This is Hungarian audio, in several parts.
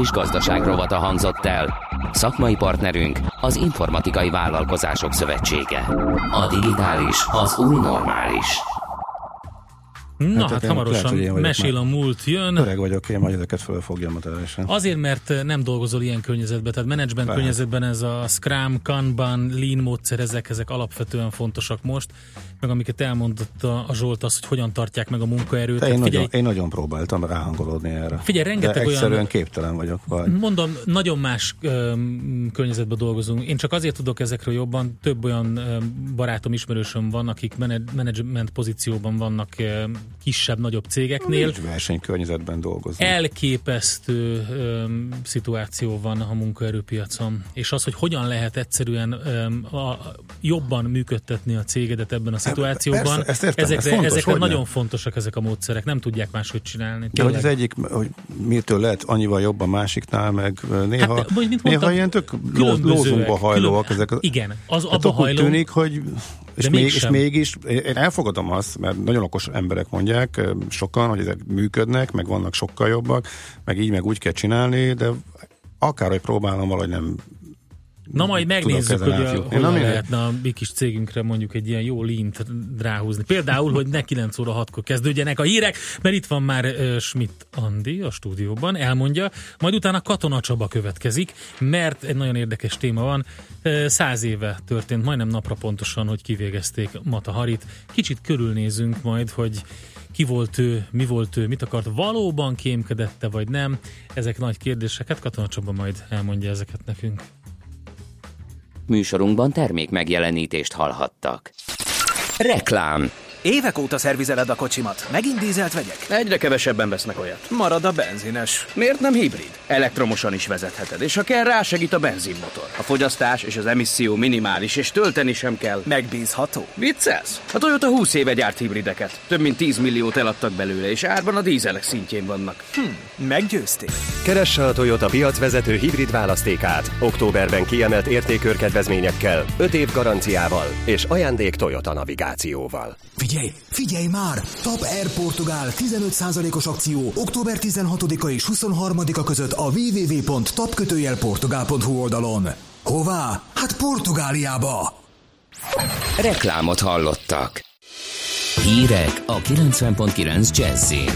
és gazdaság rovata hangzott el. Szakmai partnerünk az Informatikai Vállalkozások Szövetsége. A digitális az új normális. Na hát, hát hamarosan lehet, mesél a múlt, jön. Öreg vagyok, én majd ezeket fölfogjam a teljesen. Azért, mert nem dolgozol ilyen környezetben, tehát lehet. környezetben ez a Scrum, Kanban, Lean módszer, ezek, ezek alapvetően fontosak most, meg amiket elmondott a Zsolt az, hogy hogyan tartják meg a munkaerőt. én, figyelj, nagyon, én nagyon próbáltam ráhangolódni erre. Figyelj, rengeteg de egyszerűen olyan... képtelen vagyok. Vagy. Mondom, nagyon más um, környezetben dolgozunk. Én csak azért tudok ezekről jobban, több olyan um, barátom, ismerősöm van, akik menedzsment pozícióban vannak um, kisebb-nagyobb cégeknél. Nincs versenykörnyezetben dolgozni. Elképesztő um, szituáció van a munkaerőpiacon, és az, hogy hogyan lehet egyszerűen um, a, jobban működtetni a cégedet ebben a szituációban, Persze, ezt értem, ezekre, ez fontos, ezekre nagyon nem? fontosak ezek a módszerek, nem tudják máshogy csinálni. De hogy az egyik, hogy mitől lehet annyival jobb a másiknál, meg néha, hát, néha mondtam, ilyen tök lózunkba hajlóak külön, ezek. Igen, az abba hajló. tűnik, hogy és, még, és mégis, én elfogadom azt, mert nagyon okos emberek mondják, sokan, hogy ezek működnek, meg vannak sokkal jobbak, meg így, meg úgy kell csinálni, de akárhogy próbálom, valahogy nem Na majd megnézzük, hogy a, hogyan lehetne a mi kis cégünkre mondjuk egy ilyen jó lint ráhúzni. Például, hogy ne 9 óra 6-kor kezdődjenek a hírek, mert itt van már uh, Schmidt Andi a stúdióban, elmondja, majd utána Katona Csaba következik, mert egy nagyon érdekes téma van. Uh, száz éve történt, majdnem napra pontosan, hogy kivégezték Mata Harit. Kicsit körülnézünk majd, hogy ki volt ő, mi volt ő, mit akart, valóban kémkedette vagy nem. Ezek nagy kérdéseket, Katona Csaba majd elmondja ezeket nekünk. Műsorunkban termék megjelenítést hallhattak. Reklám Évek óta szervizeled a kocsimat. Megint dízelt vegyek? Egyre kevesebben vesznek olyat. Marad a benzines. Miért nem hibrid? Elektromosan is vezetheted, és ha kell, rásegít a benzinmotor. A fogyasztás és az emisszió minimális, és tölteni sem kell. Megbízható. Viccelsz? A Toyota 20 éve gyárt hibrideket. Több mint 10 milliót eladtak belőle, és árban a dízelek szintjén vannak. Hm, meggyőztél. Keresse a Toyota piacvezető hibrid választékát. Októberben kiemelt értékörkedvezményekkel, 5 év garanciával és ajándék Toyota navigációval. Figyelj, figyelj már! Top Air Portugál 15%-os akció október 16-a és 23-a között a www.tapkötőjelportugál.hu oldalon. Hová? Hát Portugáliába! Reklámot hallottak. Hírek a 90.9 Jazzin.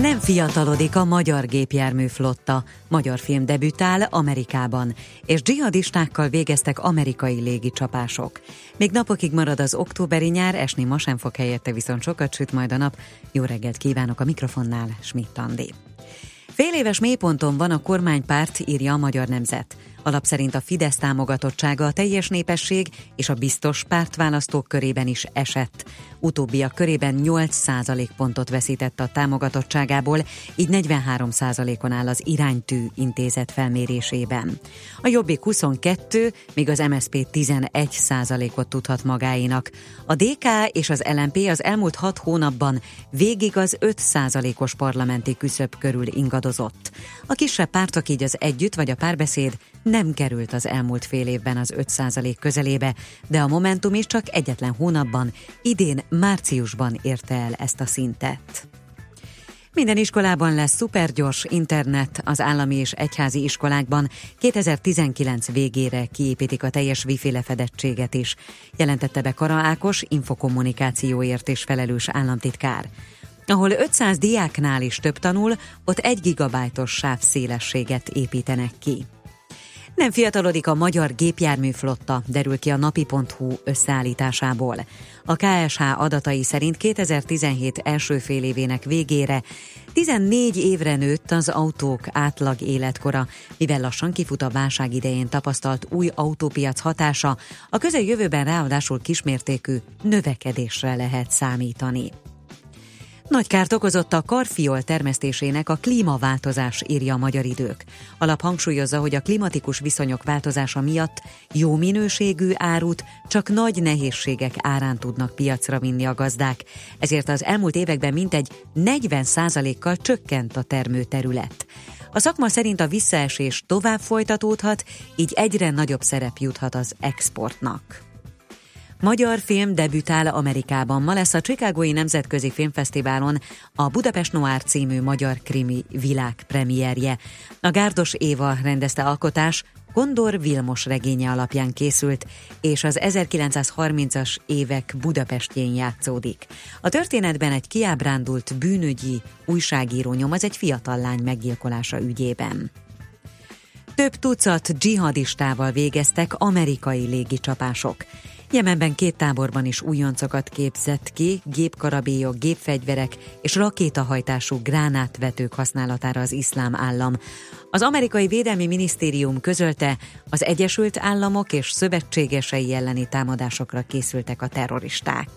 Nem fiatalodik a magyar gépjárműflotta. Magyar film debütál Amerikában, és dzsihadistákkal végeztek amerikai légicsapások. Még napokig marad az októberi nyár, esni ma sem fog helyette, viszont sokat süt majd a nap. Jó reggelt kívánok a mikrofonnál, Schmidt Andi. Fél éves mélyponton van a kormánypárt, írja a Magyar Nemzet. Alap szerint a Fidesz támogatottsága a teljes népesség és a biztos pártválasztók körében is esett. Utóbbiak körében 8% pontot veszített a támogatottságából, így 43 on áll az iránytű intézet felmérésében. A Jobbik 22, míg az MSP 11 ot tudhat magáinak. A DK és az LMP az elmúlt 6 hónapban végig az 5 os parlamenti küszöb körül ingadozott. A kisebb pártok így az együtt vagy a párbeszéd nem került az elmúlt fél évben az 5% közelébe, de a Momentum is csak egyetlen hónapban, idén márciusban érte el ezt a szintet. Minden iskolában lesz szupergyors internet, az állami és egyházi iskolákban 2019 végére kiépítik a teljes wifi lefedettséget is, jelentette be Kara Ákos, infokommunikációért és felelős államtitkár. Ahol 500 diáknál is több tanul, ott 1 gigabájtos sávszélességet építenek ki. Nem fiatalodik a magyar gépjárműflotta, derül ki a napi.hu összeállításából. A KSH adatai szerint 2017 első fél évének végére 14 évre nőtt az autók átlag életkora, mivel lassan kifut a válság idején tapasztalt új autópiac hatása, a közeljövőben ráadásul kismértékű növekedésre lehet számítani. Nagy kárt okozott a karfiol termesztésének a klímaváltozás, írja a Magyar Idők. Alap hangsúlyozza, hogy a klimatikus viszonyok változása miatt jó minőségű árut csak nagy nehézségek árán tudnak piacra vinni a gazdák, ezért az elmúlt években mintegy 40%-kal csökkent a termőterület. A szakma szerint a visszaesés tovább folytatódhat, így egyre nagyobb szerep juthat az exportnak. Magyar film debütál Amerikában. Ma lesz a Chicagói Nemzetközi Filmfesztiválon a Budapest Noir című magyar krimi világpremierje. A Gárdos Éva rendezte alkotás Gondor Vilmos regénye alapján készült, és az 1930-as évek Budapestjén játszódik. A történetben egy kiábrándult bűnügyi újságíró nyomoz egy fiatal lány meggyilkolása ügyében. Több tucat dzsihadistával végeztek amerikai légicsapások. Jemenben két táborban is újoncokat képzett ki, gépkarabélyok, gépfegyverek és rakétahajtású gránátvetők használatára az iszlám állam. Az amerikai védelmi minisztérium közölte, az Egyesült Államok és szövetségesei elleni támadásokra készültek a terroristák.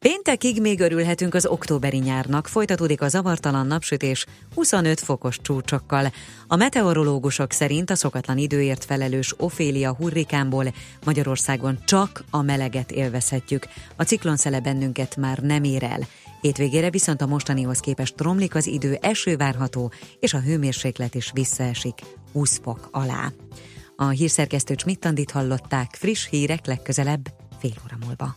Péntekig még örülhetünk az októberi nyárnak, folytatódik a zavartalan napsütés 25 fokos csúcsokkal. A meteorológusok szerint a szokatlan időért felelős Ofélia hurrikánból Magyarországon csak a meleget élvezhetjük. A ciklonszele bennünket már nem ér el. Hétvégére viszont a mostanihoz képest romlik az idő, eső várható, és a hőmérséklet is visszaesik 20 fok alá. A hírszerkesztő Csmittandit hallották, friss hírek legközelebb fél óra múlva.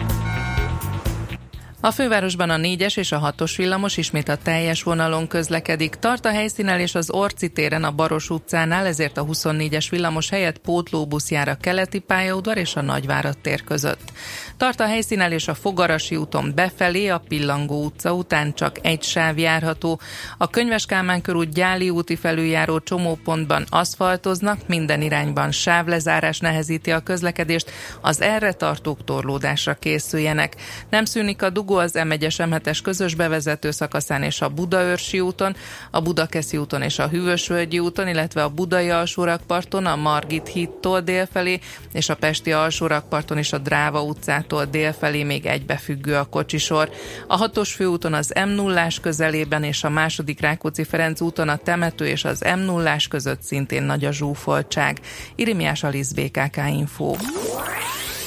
a fővárosban a 4-es és a 6-os villamos ismét a teljes vonalon közlekedik. Tart a helyszínel és az Orci téren a Baros utcánál, ezért a 24-es villamos helyett pótlóbusz jár a keleti pályaudvar és a Nagyvárad tér között. Tart a helyszínel és a Fogarasi úton befelé, a Pillangó utca után csak egy sáv járható. A Könyves Kálmán körút Gyáli úti felüljáró csomópontban aszfaltoznak, minden irányban sávlezárás nehezíti a közlekedést, az erre tartók torlódásra készüljenek. Nem szűnik a dugó az M1-es M7-es közös bevezető szakaszán és a Budaörsi úton, a Budakeszi úton és a Hűvösvölgyi úton, illetve a Budai alsórakparton, a Margit hídtól délfelé, és a Pesti alsórakparton és a Dráva utcát Budától délfelé még egybefüggő a kocsisor. A hatos főúton az m 0 közelében és a második Rákóczi-Ferenc úton a temető és az m 0 között szintén nagy a zsúfoltság. Irimiás Alisz BKK Info.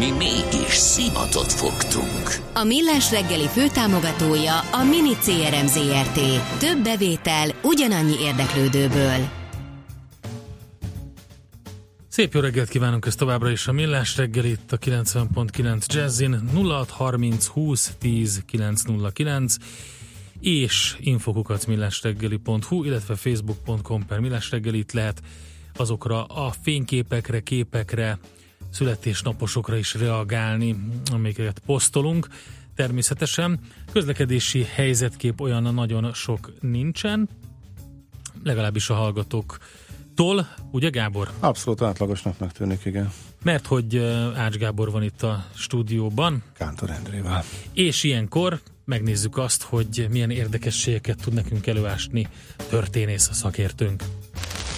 Mi mégis szimatot fogtunk. A Millás reggeli főtámogatója a Mini CRM Zrt. Több bevétel ugyanannyi érdeklődőből. Szép jó reggelt kívánunk ezt továbbra is a Millás reggel itt a 90.9 Jazzin 0630 20 10 909 és infokukat millásreggeli.hu, illetve facebook.com per millásreggelit lehet azokra a fényképekre, képekre, születésnaposokra is reagálni, amiket posztolunk. Természetesen közlekedési helyzetkép olyan nagyon sok nincsen, legalábbis a hallgatóktól, ugye Gábor? Abszolút átlagosnak tűnik, igen. Mert hogy Ács Gábor van itt a stúdióban. Kántor Endrével. És ilyenkor megnézzük azt, hogy milyen érdekességeket tud nekünk előásni történész a szakértőnk.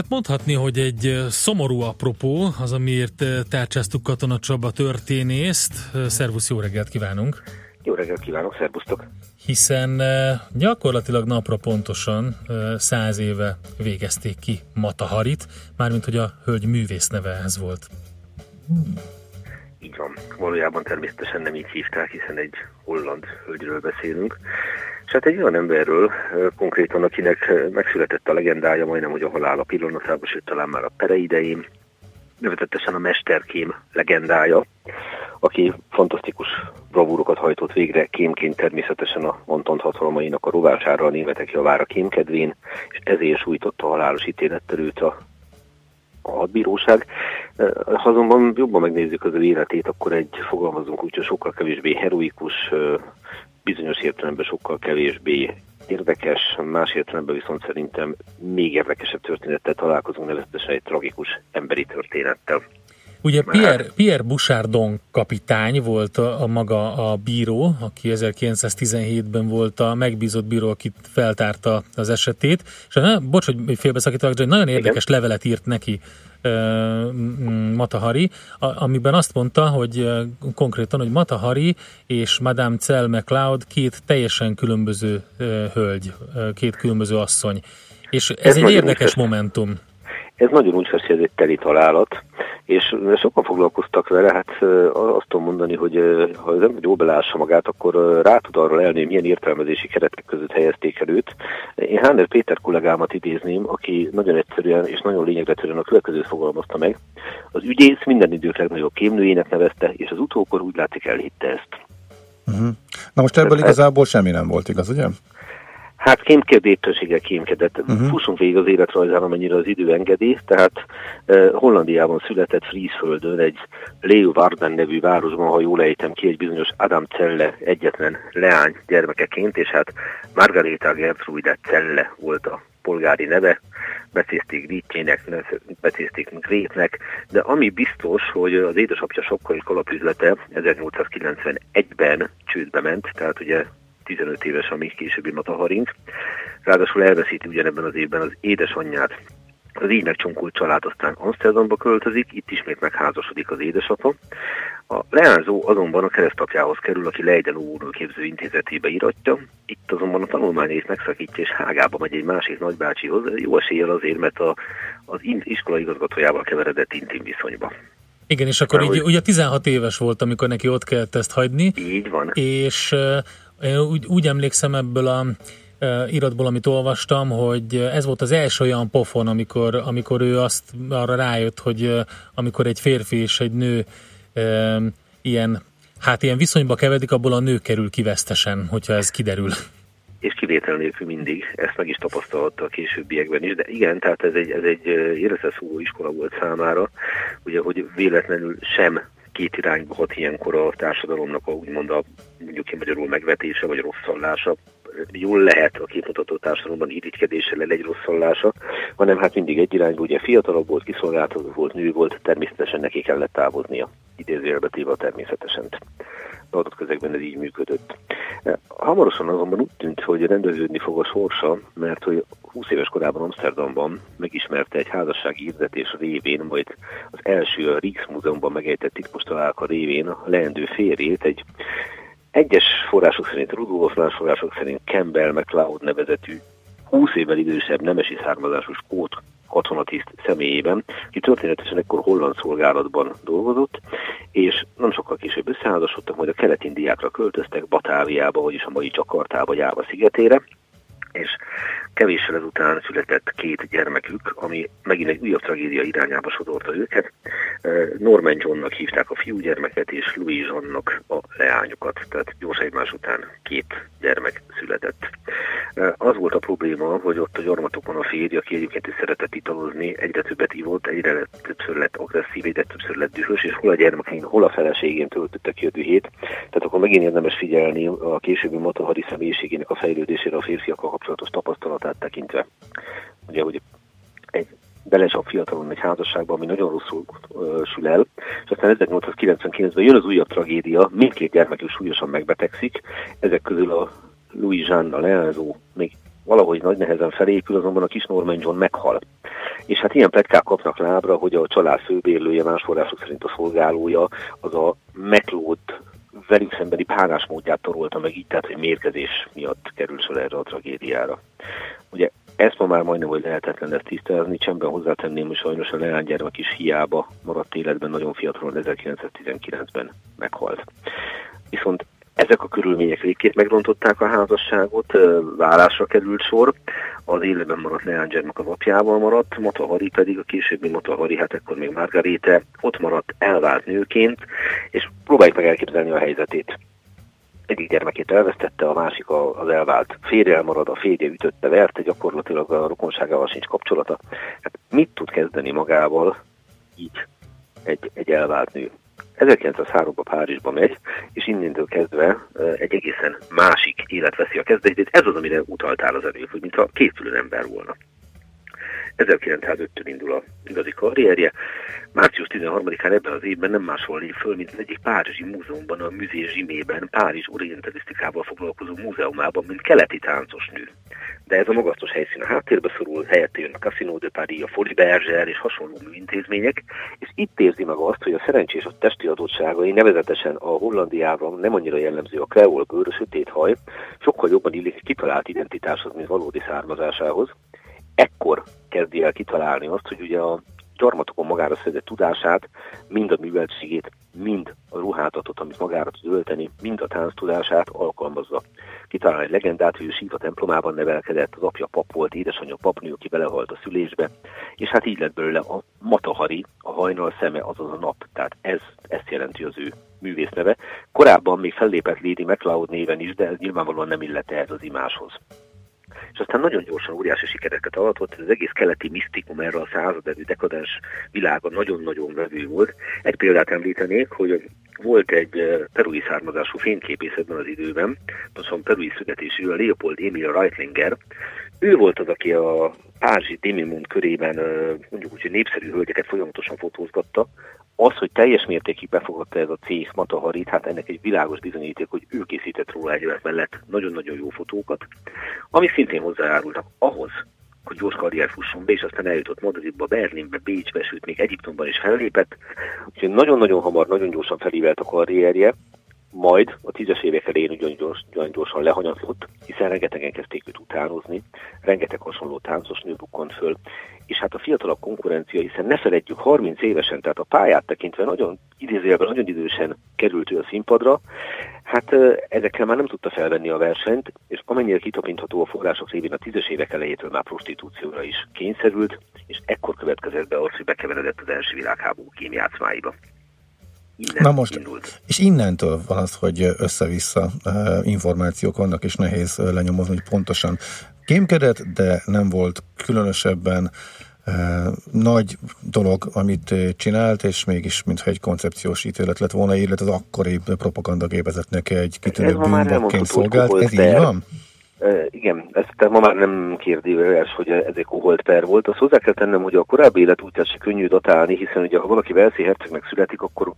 Hát mondhatni, hogy egy szomorú apropó, az, amiért tárcsáztuk Katona Csaba történészt. Szervusz, jó reggelt kívánunk! Jó reggelt kívánok, szervusztok! Hiszen gyakorlatilag napra pontosan száz éve végezték ki Mataharit, mármint hogy a hölgy művész neve ez volt. Így van. Valójában természetesen nem így hívták, hiszen egy holland hölgyről beszélünk. És hát egy olyan emberről konkrétan, akinek megszületett a legendája, majdnem, hogy a halála pillanatában, sőt talán már a pere idején, nevezetesen a mesterkém legendája, aki fantasztikus bravúrokat hajtott végre kémként természetesen a Anton hatalmainak a rovására, a németek javára kémkedvén, és ezért sújtotta halálos ítélettel őt a, a hadbíróság. Ha azonban jobban megnézzük az ő életét, akkor egy, fogalmazunk úgy, hogy sokkal kevésbé heroikus, bizonyos értelemben sokkal kevésbé érdekes, más értelemben viszont szerintem még érdekesebb történettel találkozunk, nevezetesen egy tragikus emberi történettel. Ugye Pierre, Pierre Bouchardon kapitány volt a, a maga a bíró, aki 1917-ben volt a megbízott bíró, aki feltárta az esetét, és na, bocs, hogy félbeszakítok, de nagyon érdekes Igen. levelet írt neki Matahari, amiben azt mondta, hogy konkrétan, hogy Matahari és Madame Cell McLeod két teljesen különböző hölgy, két különböző asszony. És ez, ez egy érdekes momentum. Ez nagyon úgy hogy ez egy teli találat, és sokan foglalkoztak vele, hát azt tudom mondani, hogy ha az ember jól belássa magát, akkor rá tud arra elni, milyen értelmezési keretek között helyezték el őt. Én Háner Péter kollégámat idézném, aki nagyon egyszerűen és nagyon lényegre a következőt fogalmazta meg. Az ügyész minden idők legnagyobb kémnőjének nevezte, és az utókor úgy látszik elhitte ezt. Uh-huh. Na most ebből igazából semmi nem volt igaz, ugye? Hát kémkedétőséggel kémkedett. Uh-huh. Fussunk végig az életrajzán, amennyire az idő engedi. Tehát uh, Hollandiában született Friesföldön egy Leeuwarden nevű városban, ha jól ejtem ki, egy bizonyos Adam Celle egyetlen leány gyermekeként, és hát Margareta Gertrude Celle volt a polgári neve, becézték Rittjének, becézték Grétnek, de ami biztos, hogy az édesapja sokkal kalapüzlete 1891-ben csődbe ment, tehát ugye 15 éves a még későbbi Mataharink. Ráadásul elveszíti ugyanebben az évben az édesanyját. Az így megcsonkult család aztán Amsterdamba költözik, itt ismét megházasodik az édesapa. A leányzó azonban a keresztapjához kerül, aki Leiden óvónőképző intézetébe iratja. Itt azonban a tanulmányait megszakítja, és Hágába megy egy másik nagybácsihoz, jó eséllyel azért, mert a, az iskola igazgatójával keveredett intim viszonyba. Igen, és akkor így, ugye 16 éves volt, amikor neki ott kellett ezt hagyni. Így van. És úgy, úgy emlékszem ebből a iratból, amit olvastam, hogy ez volt az első olyan pofon, amikor, amikor ő azt arra rájött, hogy amikor egy férfi és egy nő e, ilyen, hát ilyen viszonyba kevedik, abból a nő kerül kivesztesen, hogyha ez kiderül. és kivétel nélkül mindig, ezt meg is tapasztalta a későbbiekben is, de igen, tehát ez egy, ez egy életre iskola volt számára, ugye, hogy véletlenül sem két irányba hat ilyenkor a társadalomnak a úgymond a mondjuk én magyarul megvetése, vagy rosszallása, jól lehet a képmutató társadalomban irigykedéssel le egy rosszallása, hanem hát mindig egy irányba, ugye fiatalabb volt, kiszolgáltató volt, nő volt, természetesen neki kellett távoznia, idézőjelbe téve természetesen adott közegben ez így működött. Hamarosan azonban úgy tűnt, hogy rendeződni fog a sorsa, mert hogy 20 éves korában Amsterdamban megismerte egy házassági hirdetés révén, majd az első a Rijksmúzeumban megejtett titkos találka révén a leendő férjét egy egyes források szerint Rudolf, más források szerint Campbell McLeod nevezetű 20 évvel idősebb nemesi származású skót katonatiszt személyében, ki történetesen ekkor holland szolgálatban dolgozott, és nem sokkal később összeházasodtak, majd a kelet-indiákra költöztek, Batáviába, vagyis a mai Csakartába, Jáva szigetére, és kevéssel ezután született két gyermekük, ami megint egy újabb tragédia irányába sodorta őket. Norman Johnnak hívták a fiúgyermeket, és Louis Jeannak a leányukat, tehát gyors egymás után két gyermek született. Az volt a probléma, hogy ott a gyarmatokon a férj, aki egyébként is szeretett italozni, egyre többet ivott, egyre többször lett agresszív, egyre többször lett dühös, és hol a gyermekein, hol a feleségén töltötte ki a dühét. Tehát akkor megint érdemes figyelni a későbbi motorhadi személyiségének a fejlődésére a férfiakkal kapcsolatos tapasztalatát tekintve. Ugye, hogy egy belecsap fiatalon egy házasságban, ami nagyon rosszul uh, sül el, és aztán 1899-ben jön az újabb tragédia, mindkét gyermekük súlyosan megbetegszik, ezek közül a Louis Jean, a leányzó még valahogy nagy nehezen felépül, azonban a kis Norman John meghal. És hát ilyen pletykák kapnak lábra, hogy a család főbérlője, más források szerint a szolgálója, az a meglót velük szembeni bánásmódját torolta meg így, tehát hogy mérkezés miatt kerül sor erre a tragédiára. Ugye ezt ma már majdnem, hogy lehetetlen ezt tisztázni, csemben hozzátenném, hogy sajnos a leánygyermek is hiába maradt életben, nagyon fiatalon 1919-ben meghalt. Viszont ezek a körülmények végképp megrontották a házasságot, vállásra került sor, az életben maradt Leán gyermek az apjával maradt, Matahari pedig a későbbi Matahari, hát ekkor még Margarete ott maradt elvált nőként, és próbáljuk meg elképzelni a helyzetét. Egyik gyermekét elvesztette, a másik az elvált férjel marad, a férje ütötte, verte, gyakorlatilag a rokonságával sincs kapcsolata. Hát mit tud kezdeni magával így egy, egy elvált nő? 1903-ban Párizsba megy, és innentől kezdve egy egészen másik élet veszi a kezdetét. Ez az, amire utaltál az előbb, hogy mintha kétfülön ember volna. 1905-től indul a igazi karrierje. Március 13-án ebben az évben nem máshol lép föl, mint az egyik Párizsi múzeumban, a Muzé Zsimében, Párizs orientalisztikával foglalkozó múzeumában, mint keleti táncos nő. De ez a magasztos helyszín a háttérbe szorul, helyette jön a Casino de Paris, a Folie Berger és hasonló műintézmények, és itt érzi meg azt, hogy a szerencsés a testi adottságai, nevezetesen a Hollandiában nem annyira jellemző a kreol bőr, sötét haj, sokkal jobban illik kitalált identitáshoz, mint valódi származásához, ekkor kezdi el kitalálni azt, hogy ugye a gyarmatokon magára szedett tudását, mind a műveltségét, mind a ruházatot, amit magára tud ölteni, mind a tánc tudását alkalmazza. Kitalál egy legendát, hogy ő Síva templomában nevelkedett, az apja pap volt, édesanyja papnő, aki belehalt a szülésbe, és hát így lett belőle a Matahari, a hajnal szeme, azaz a nap. Tehát ez, ezt jelenti az ő művészneve. Korábban még fellépett Lady MacLeod néven is, de ez nyilvánvalóan nem illette ez az imáshoz és aztán nagyon gyorsan óriási sikereket alatott, az egész keleti misztikum erre a századevű dekadens világon nagyon-nagyon vevő volt. Egy példát említenék, hogy volt egy perui származású fényképészetben az időben, pontosan perui születésű, a Leopold Emil Reitlinger, ő volt az, aki a Pázsi Demimund körében mondjuk úgy, hogy népszerű hölgyeket folyamatosan fotózgatta, az, hogy teljes mértékig befogadta ez a cég Mataharit, hát ennek egy világos bizonyíték, hogy ő készített róla egy mellett nagyon-nagyon jó fotókat, ami szintén hozzájárultak ahhoz, hogy gyors karrier fusson be, és aztán eljutott Madridba, Berlinbe, Bécsbe, sőt még Egyiptomban is fellépett. Úgyhogy nagyon-nagyon hamar, nagyon gyorsan felívelt a karrierje, majd a tízes évek elején ugyan gyors, gyorsan lehanyatlott, hiszen rengetegen kezdték őt utánozni, rengeteg hasonló táncos nő bukkant föl, és hát a fiatalabb konkurencia, hiszen ne feledjük, 30 évesen, tehát a pályát tekintve nagyon idézőjelben, nagyon idősen került ő a színpadra, hát ezekkel már nem tudta felvenni a versenyt, és amennyire kitapintható a források révén a tízes évek elejétől már prostitúcióra is kényszerült, és ekkor következett be az, hogy bekeveredett az első világháború kémjátszmáiba. Na most, indult. és innentől van az, hogy össze-vissza információk vannak, és nehéz lenyomozni, hogy pontosan kémkedett, de nem volt különösebben nagy dolog, amit csinált, és mégis mintha egy koncepciós ítélet lett volna, illetve az akkori propagandagépezetnek egy kitűnő bűnbakként szolgált. Ez így van? Igen, ezt ma már nem kérdőjeles, hogy ez egy koholt per volt. Azt hozzá kell tennem, hogy a korábbi életútját se könnyű datálni, hiszen ugye ha valaki Velszi hercegnek születik, akkor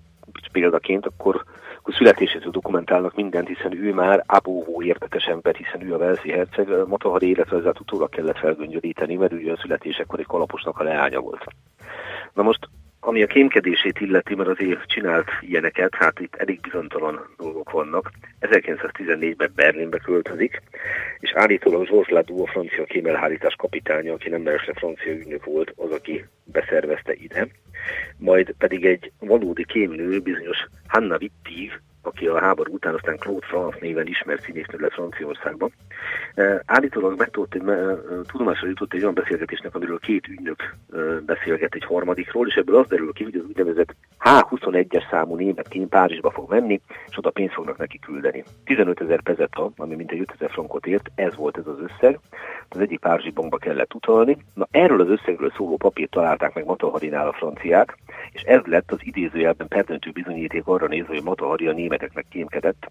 példaként, akkor, akkor születésétől dokumentálnak mindent, hiszen ő már abóvó érdekes ember, hiszen ő a Velszi herceg, Matahari életrajzát utólag kellett felgöngyölíteni, mert ő a születésekor egy kalaposnak a leánya volt. Na most ami a kémkedését illeti, mert azért csinált ilyeneket, hát itt elég bizonytalan dolgok vannak. 1914-ben Berlinbe költözik, és állítólag Georges Ladou, a francia kémelhárítás kapitánya, aki nem meresle francia ügynök volt, az, aki beszervezte ide. Majd pedig egy valódi kémnő, bizonyos Hanna Wittig, aki a háború után aztán Claude France néven ismert színésznő lett Franciaországban. Állítólag megtudott, egy, tudomásra jutott egy olyan beszélgetésnek, amiről két ügynök beszélget egy harmadikról, és ebből az derül ki, hogy az úgynevezett H21-es számú német kém Párizsba fog menni, és oda pénzt fognak neki küldeni. 15 ezer pezeta, ami mintegy 5 ezer frankot ért, ez volt ez az összeg. Az egyik Párizsi bankba kellett utalni. Na erről az összegről szóló papírt találták meg Mataharinál a franciák, és ez lett az idézőjelben perdöntő bizonyíték arra nézve, hogy Matahari a németeknek kémkedett,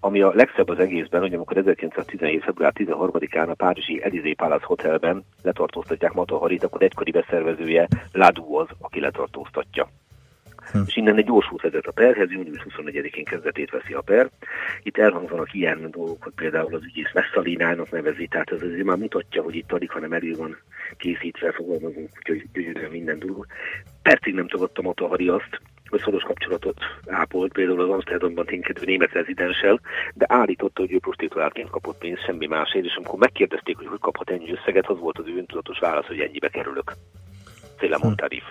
ami a legszebb az egészben, hogy amikor 1917. február 13-án a Párizsi Elizé Palace Hotelben letartóztatják Mataharit, akkor egykori beszervezője Ladú az, aki letartóztatja. Hm. És innen egy gyors út vezet a perhez, június 24-én kezdetét veszi a per. Itt elhangzanak ilyen dolgok, hogy például az ügyész Messzalinának nevezi, tehát ez azért már mutatja, hogy itt alig, hanem elő van készítve, fogalmazunk, úgyhogy gyönyörűen minden dolog. Percig nem tagadta Matahari azt, szoros kapcsolatot ápolt például az Amsterdamban ténykedő német rezidenssel, de állította, hogy ő prostituáltként kapott pénzt, semmi másért, és amikor megkérdezték, hogy hogy kaphat ennyi összeget, az volt az ő öntudatos válasz, hogy ennyibe kerülök. Célemon tarif.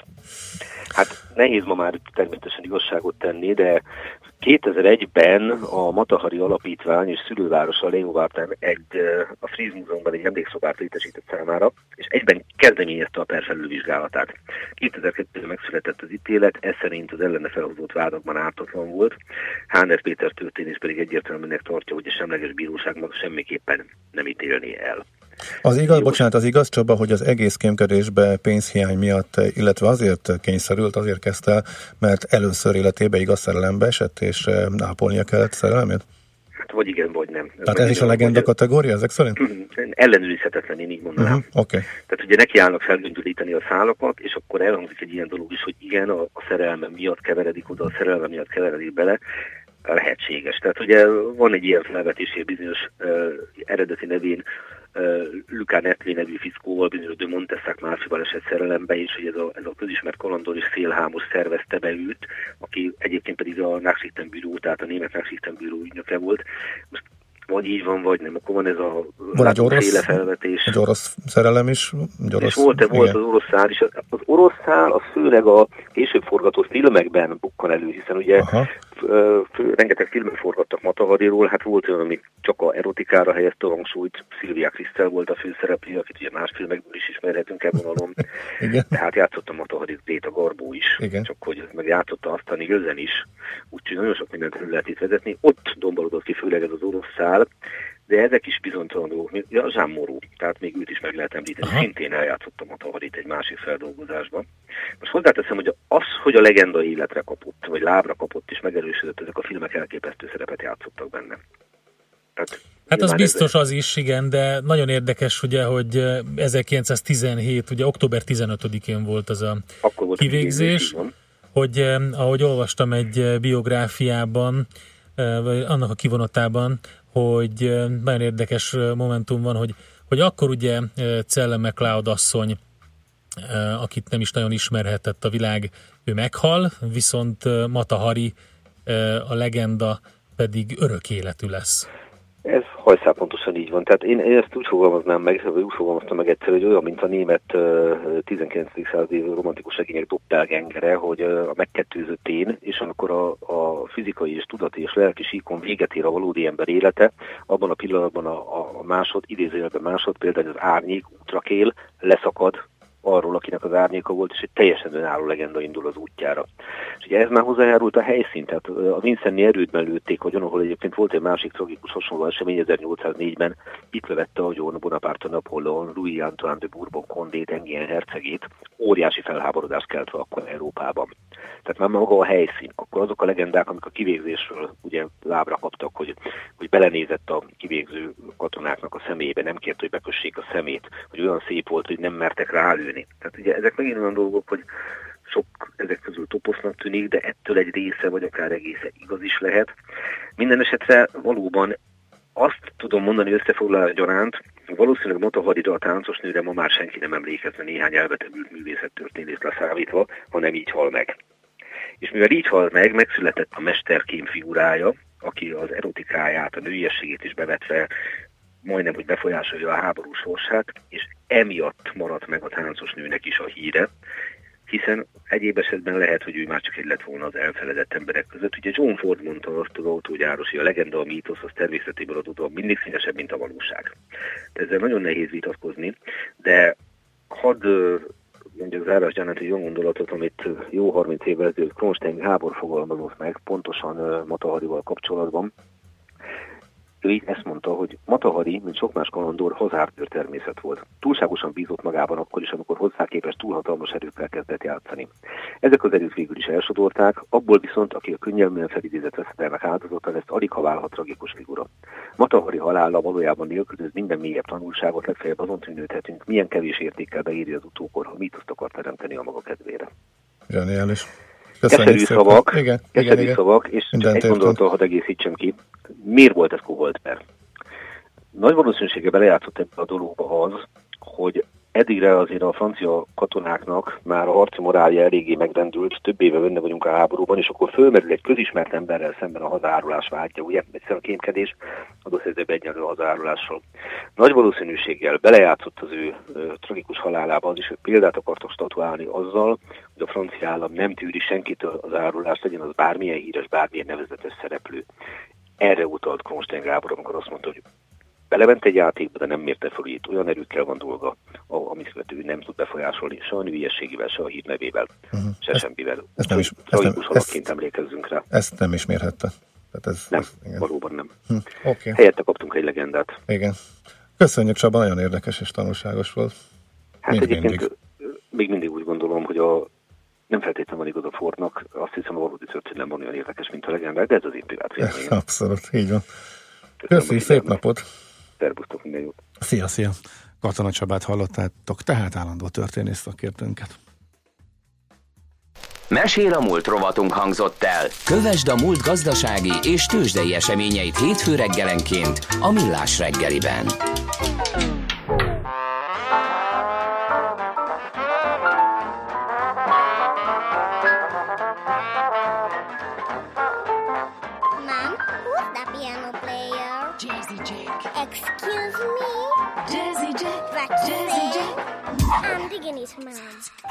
Hát nehéz ma már természetesen igazságot tenni, de 2001-ben a Matahari Alapítvány és szülővárosa Leóvártán egy, a Fríz Múzeumban egy emlékszobát létesített számára, és egyben kezdeményezte a per felülvizsgálatát. 2002-ben megszületett az ítélet, ez szerint az ellene felhozott vádakban ártatlan volt. Háner Péter történész pedig egyértelműnek tartja, hogy a semleges bíróságnak semmiképpen nem ítélni el. Az igaz, bocsánat, az igaz Csaba, hogy az egész kémkedésbe pénzhiány miatt, illetve azért kényszerült, azért kezdte, mert először életébe igaz szerelembe esett, és eh, ápolnia kellett szerelmét? Hát vagy igen, vagy nem. Ez Tehát ez is a legenda kategória ezek szerint? Mhm. Ellenőrizhetetlen, én így mondanám. Uh-huh, okay. Tehát ugye nekiállnak felgöngyölíteni a szálakat, és akkor elhangzik egy ilyen dolog is, hogy igen, a, a szerelme miatt keveredik oda, a szerelme miatt keveredik bele, lehetséges. Tehát ugye van egy ilyen felvetés, bizonyos uh, eredeti nevén Luca Netli nevű fiszkóval, bizonyos de Monteszák másfival esett szerelembe, és hogy ez a, ez a közismert kalandor és szélhámos szervezte be őt, aki egyébként pedig a Nachrichtenbüro, tehát a német Nachrichtenbüro ügynöke volt. Most vagy így van, vagy nem. Akkor van ez a van orosz, felvetés. Egy orosz szerelem is. Egy orosz, és volt, igen. volt az orosz szál is. Az orosz szál az főleg a később forgatott filmekben bukkan elő, hiszen ugye fő, rengeteg filmet forgattak Matahariról, hát volt olyan, ami csak a erotikára helyezte a hangsúlyt, Szilvia Krisztel volt a főszereplő, akit ugye más filmekből is ismerhetünk e vonalon. Igen. Tehát játszott a Matahari Déta Garbó is, Igen. csak hogy meg játszotta aztán igazán is, úgyhogy nagyon sok mindent lehet itt vezetni. Ott dombolodott ki főleg ez az orosz szál, de ezek is bizonytalan dolgok. Ja, Jean Moreau, tehát még őt is meg lehet említeni, Aha. szintén eljátszottam a Tavarit egy másik feldolgozásban. Most hozzáteszem, hogy az, hogy a legenda életre kapott, vagy lábra kapott és megerősödött, ezek a filmek elképesztő szerepet játszottak benne. Tehát Hát az biztos az is, igen, de nagyon érdekes ugye, hogy 1917, ugye október 15-én volt az a volt kivégzés, hogy ahogy olvastam egy biográfiában, vagy annak a kivonatában, hogy nagyon érdekes momentum van, hogy, hogy akkor ugye Celle McLeod asszony, akit nem is nagyon ismerhetett a világ, ő meghal, viszont Mata Hari, a legenda pedig örök életű lesz. Ez hajszál pontosan így van. Tehát én, én ezt úgy fogalmaznám meg, vagy úgy fogalmaztam meg egyszer, hogy olyan, mint a német uh, 19. századi romantikus segények doppelgengere, hogy a megkettőzött én, és amikor a, a fizikai és tudati és lelki síkon véget ér a valódi ember élete, abban a pillanatban a, a másod, idézőjelben másod, például az árnyék útrakél, leszakad arról, akinek az árnyéka volt, és egy teljesen önálló legenda indul az útjára. És ugye ez már hozzájárult a helyszín, tehát a Vincenni erődben lőtték, vagy ahol egyébként volt egy másik tragikus hasonló esemény 1804-ben, itt a John Bonaparte Napóleon, Louis Antoine de Bourbon Condé Engien hercegét, óriási felháborodást keltve akkor Európában. Tehát már maga a helyszín, akkor azok a legendák, amik a kivégzésről ugye lábra kaptak, hogy, hogy belenézett a kivégző katonáknak a szemébe, nem kért, hogy bekössék a szemét, hogy olyan szép volt, hogy nem mertek rálőni. Tehát ugye ezek megint olyan dolgok, hogy sok ezek közül toposznak tűnik, de ettől egy része, vagy akár egésze igaz is lehet. Minden esetre valóban azt tudom mondani összefoglalás gyaránt, valószínűleg Motahadira a táncos nőre ma már senki nem emlékezne néhány elvetevült művészettörténést leszámítva, ha nem így hal meg. És mivel így hal meg, megszületett a mesterkém figurája, aki az erotikáját, a nőiességét is bevetve majdnem, hogy befolyásolja a háború sorsát, és emiatt maradt meg a táncos nőnek is a híre, hiszen egyéb esetben lehet, hogy ő már csak egy lett volna az elfeledett emberek között. Ugye John Ford mondta azt az autógyáros, a legenda, a mítosz, az természetéből adódóan mindig színesebb, mint a valóság. De ezzel nagyon nehéz vitatkozni, de hadd mondjuk zárás gyanát egy jó gondolatot, amit jó 30 évvel ezelőtt Kronstein Gábor fogalmazott meg, pontosan Mataharival kapcsolatban, ő így ezt mondta, hogy Matahari, mint sok más kalandor, hazártőr természet volt. Túlságosan bízott magában akkor is, amikor hozzá képest túlhatalmas erőkkel kezdett játszani. Ezek az erők végül is elsodorták, abból viszont, aki a könnyelműen felidézett veszedelmek áldozata lesz, alig ha válhat tragikus figura. Matahari halála valójában nélkülöz minden mélyebb tanulságot, legfeljebb azon tűnődhetünk, milyen kevés értékkel beírja az utókor, ha mitoszt akar teremteni a maga kedvére. Zseniális. Köszönjük Keserű szavak, igen, igen, igen. szavak, és csak egy gondolattal hadd egészítsem ki. Miért volt ez Koholtper? Nagy valószínűsége belejátszott ebbe a dologba az, hogy eddigre azért a francia katonáknak már a harci morálja eléggé megrendült, több éve benne vagyunk a háborúban, és akkor fölmerül egy közismert emberrel szemben a hazárulás vágya, ugye? Egyszerűen a kémkedés adószerzőbe egyenlő hazárulással. Nagy valószínűséggel belejátszott az ő ö, tragikus halálába az is, hogy példát akartak statuálni azzal, hogy a francia állam nem tűri senkitől az árulást, legyen az bármilyen híres, bármilyen nevezetes szereplő. Erre utalt Kronstein Gábor, amikor azt mondta, hogy belement egy játékba, de nem mérte föl, itt olyan erőkkel van dolga, amit ő nem tud befolyásolni, se a nőiességével, se a hírnevével, uh-huh. se ezt, semmivel. Ezt nem is, ezt nem, ezt, emlékezzünk rá. Ezt nem ismérhette. Tehát ez, nem, ez, igen. valóban nem. Hm, okay. Helyette kaptunk egy legendát. Igen. Köszönjük Csaba, nagyon érdekes és tanulságos volt. Hát Mind egyébként mindig. még mindig úgy gondolom, hogy a nem feltétlenül van igaz a Fordnak, azt hiszem a valódi történet van olyan érdekes, mint a legendák, de ez az én privát Abszolút, így van. Köszönjük, szép napot! Szerbusztok, minden jót. Szia, szia. Katona Csabát hallottátok, tehát állandó történész szakértőnket. Mesél a múlt rovatunk hangzott el. Kövesd a múlt gazdasági és tőzsdei eseményeit hétfő reggelenként a Millás reggeliben. Jazzy Jack. Jazzy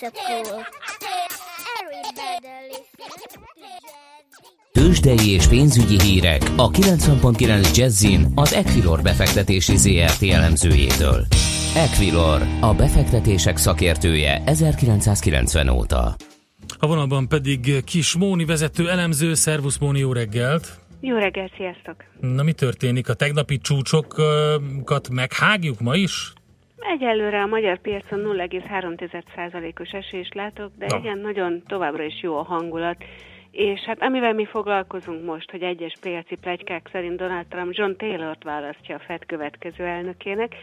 cool. Tőzsdei és pénzügyi hírek a 90.9 Jazzin az Equilor befektetési ZRT elemzőjétől. Equilor, a befektetések szakértője 1990 óta. A vonalban pedig Kis Móni vezető elemző, szervusz Móni, jó reggelt! Jó reggelt, sziasztok! Na mi történik? A tegnapi csúcsokat meghágjuk ma is? Egyelőre a magyar piacon 0,3%-os esést látok, de Na. igen, nagyon továbbra is jó a hangulat. És hát amivel mi foglalkozunk most, hogy egyes piaci plegykák szerint Donald Trump John Taylor-t választja a Fed következő elnökének,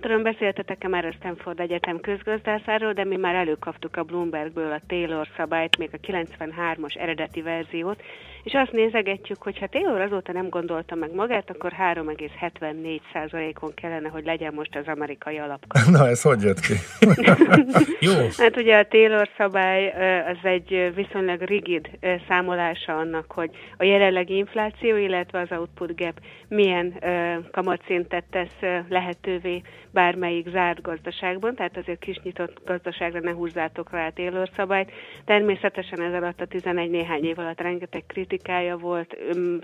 Tudom, beszéltetek-e már a Stanford Egyetem közgazdászáról, de mi már előkaptuk a Bloombergből a Taylor szabályt, még a 93-as eredeti verziót, és azt nézegetjük, hogy ha Taylor azóta nem gondolta meg magát, akkor 3,74%-on kellene, hogy legyen most az amerikai alapkamat. Na, ez hogy jött ki? Jó. Hát ugye a Taylor szabály az egy viszonylag rigid számolása annak, hogy a jelenlegi infláció, illetve az output gap milyen kamatszintet tesz lehetővé bármelyik zárt gazdaságban, tehát azért kis nyitott gazdaságra ne húzzátok rá a Taylor szabályt. Természetesen ez alatt a 11 néhány év alatt rengeteg kritikája volt,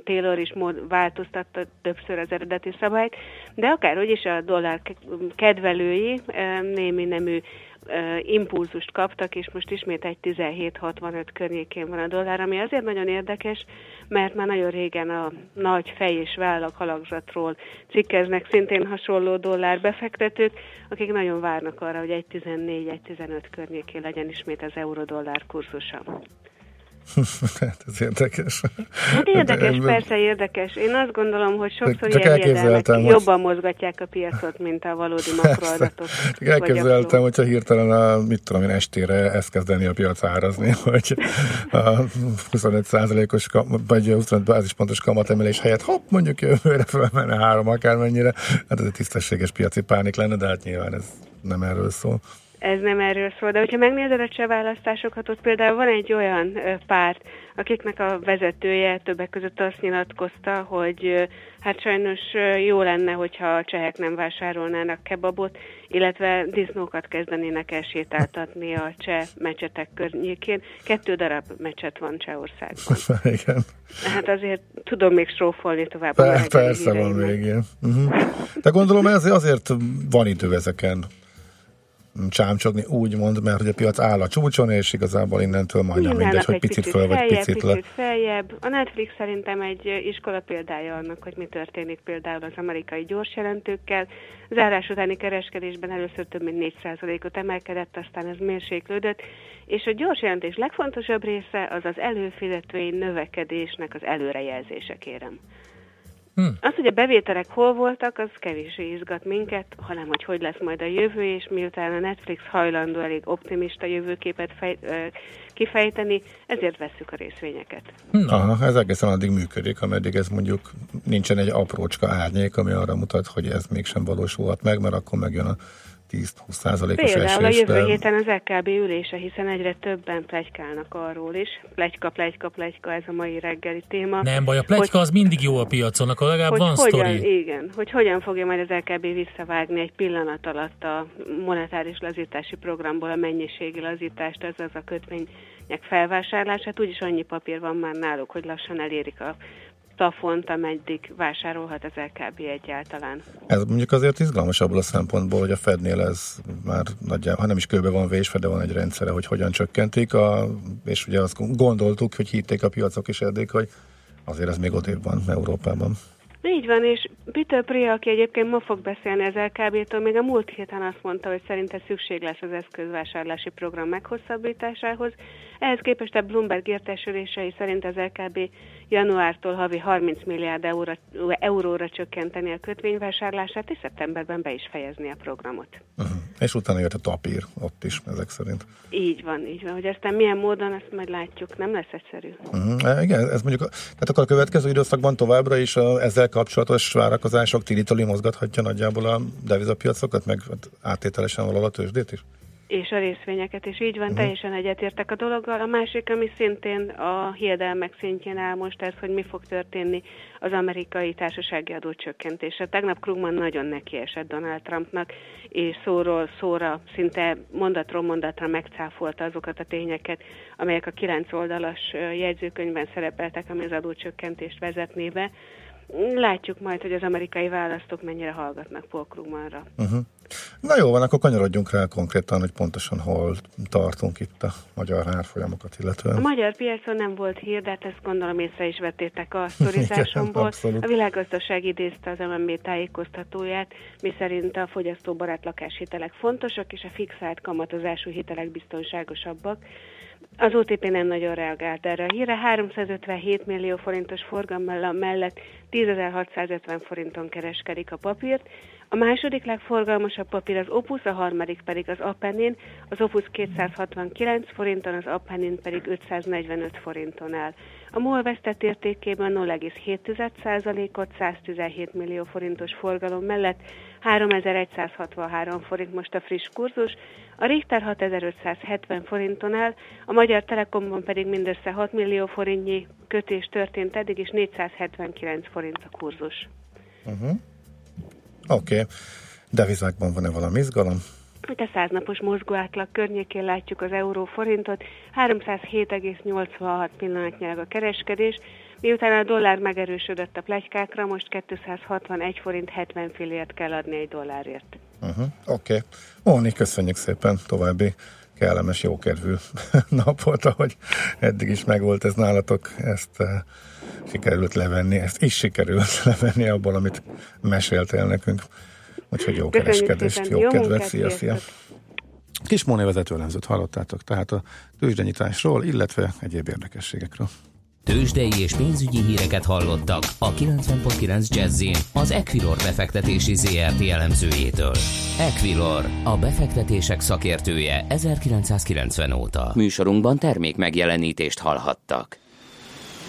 Taylor is mód, változtatta többször az eredeti szabályt, de akárhogy is a dollár kedvelői némi nemű impulzust kaptak, és most ismét egy 17,65 környékén van a dollár, ami azért nagyon érdekes, mert már nagyon régen a nagy fej és vállak halakzatról cikkeznek szintén hasonló dollár befektetők, akik nagyon várnak arra, hogy egy 14-15 környékén legyen ismét az euró-dollár kurzusa. hát ez érdekes. Hát érdekes, persze érdekes. Én azt gondolom, hogy sokszor Csak ilyen hiedelmek hogy... jobban mozgatják a piacot, mint a valódi makroadatok. Csak elképzeltem, hogyha hirtelen a, mit tudom én, estére ezt kezdeni a piac árazni, hogy a 25%-os vagy 25 bázispontos kamatemelés helyett hopp, mondjuk jövőre fölmenne három akármennyire. Hát ez egy tisztességes piaci pánik lenne, de hát nyilván ez nem erről szól ez nem erről szól. De hogyha megnézed a cseh választásokat, ott például van egy olyan párt, akiknek a vezetője többek között azt nyilatkozta, hogy hát sajnos jó lenne, hogyha a csehek nem vásárolnának kebabot, illetve disznókat kezdenének el sétáltatni a cseh mecsetek környékén. Kettő darab mecset van Csehországban. Igen. Hát azért tudom még strófolni tovább. Per, persze van még ilyen. Uh-huh. De gondolom ez azért van idő ezeken csámcsogni, úgymond, mert hogy a piac áll a csúcson, és igazából innentől majdnem mindegy, hogy picit, picit föl, vagy picit le. Picit feljebb. A Netflix szerintem egy iskola példája annak, hogy mi történik például az amerikai gyors jelentőkkel. Zárás utáni kereskedésben először több mint 4%-ot emelkedett, aztán ez mérséklődött, és a gyors jelentés legfontosabb része az az előfizetői növekedésnek az előrejelzése, kérem. Hmm. Az, hogy a bevételek hol voltak, az kevésbé izgat minket, hanem hogy hogy lesz majd a jövő, és miután a Netflix hajlandó elég optimista jövőképet fej, kifejteni, ezért vesszük a részvényeket. Hmm. Aha, ez egészen addig működik, ameddig ez mondjuk nincsen egy aprócska árnyék, ami arra mutat, hogy ez mégsem valósulhat meg, mert akkor megjön a 10-20 százalékos Például a jövő héten az LKB ülése, hiszen egyre többen plegykálnak arról is. Plegyka, plegyka, plegyka, ez a mai reggeli téma. Nem baj, a plegyka hogy, az mindig jó a piacon, akkor legalább hogy van hogyan, sztori. Igen, hogy hogyan fogja majd az LKB visszavágni egy pillanat alatt a monetáris lazítási programból a mennyiségi lazítást, ez az a kötvények felvásárlását. Úgyis annyi papír van már náluk, hogy lassan elérik a plafont, ameddig vásárolhat az LKB egyáltalán. Ez mondjuk azért izgalmas abból a szempontból, hogy a Fednél ez már nagyjából, ha nem is kőbe van vésve, de van egy rendszere, hogy hogyan csökkentik, a, és ugye azt gondoltuk, hogy hitték a piacok is eddig, hogy azért ez még odébb van Európában. Így van, és Peter Priya, aki egyébként ma fog beszélni az LKB-től, még a múlt héten azt mondta, hogy szerinte szükség lesz az eszközvásárlási program meghosszabbításához. Ehhez képest a Bloomberg értesülései szerint az LKB januártól havi 30 milliárd euróra, euróra csökkenteni a kötvényvásárlását, és szeptemberben be is fejezni a programot. Uh-huh. És utána jött a tapír ott is, ezek szerint. Így van, így van. Hogy aztán milyen módon, ezt majd látjuk. Nem lesz egyszerű. Uh-huh. Igen, ez mondjuk, tehát akkor a következő időszakban továbbra is a, ezzel kapcsolatos várakozások tilitoli mozgathatja nagyjából a devizapiacokat, meg átételesen valahol a tőzsdét is? És a részvényeket, és így van, uh-huh. teljesen egyetértek a dologgal. A másik, ami szintén a hiedelmek szintjén áll most ez, hogy mi fog történni az amerikai társasági adó csökkentése. Tegnap Krugman nagyon nekiesett Donald Trumpnak, és szóról szóra, szinte mondatról mondatra megcáfolta azokat a tényeket, amelyek a kilenc oldalas jegyzőkönyvben szerepeltek, ami az adócsökkentést vezetné be. Látjuk majd, hogy az amerikai választók mennyire hallgatnak Paul Krugmanra. Uh-huh. Na jó van, akkor kanyarodjunk rá konkrétan, hogy pontosan hol tartunk itt a magyar árfolyamokat illetően. A magyar piacon nem volt hír, de hát ezt gondolom észre is vettétek a sztorizásomból. a világgazdaság idézte az MNB tájékoztatóját, miszerint a fogyasztóbarát lakáshitelek fontosak, és a fixált kamatozású hitelek biztonságosabbak. Az OTP nem nagyon reagált erre a híre. 357 millió forintos forgalommal mellett 10.650 forinton kereskedik a papírt. A második legforgalmasabb papír az Opus, a harmadik pedig az Apennin. Az Opus 269 forinton, az Apennin pedig 545 forinton áll. A MOL vesztett értékében 0,7%-ot 117 millió forintos forgalom mellett 3163 forint most a friss kurzus, a Richter 6570 forinton áll, a Magyar Telekomban pedig mindössze 6 millió forintnyi kötés történt eddig, és 479 forint a kurzus. Uh-huh. Oké. Okay. Devizákban van-e valami izgalom? Itt a száznapos mozgó átlag környékén látjuk az euró forintot, 307,86 pillanatnyilag a kereskedés, miután a dollár megerősödött a plegykákra, most 261 forint 70 fillért kell adni egy dollárért. Uh-huh. Oké. Okay. Móni, köszönjük szépen. További kellemes, jókedvű napot, ahogy eddig is megvolt ez nálatok. Ezt uh, sikerült levenni, ezt is sikerült levenni abból, amit meséltél nekünk. Úgyhogy jó Köszönjük kereskedést, szépen. jó, jó kedvet, szia, szia! Kis Móni vezetőlemzőt hallottátok, tehát a tőzsdenyításról, illetve egyéb érdekességekről. Tőzsdei és pénzügyi híreket hallottak a 90.9 jazz az Equilor befektetési ZRT elemzőjétől. Equilor, a befektetések szakértője 1990 óta. Műsorunkban termék megjelenítést hallhattak.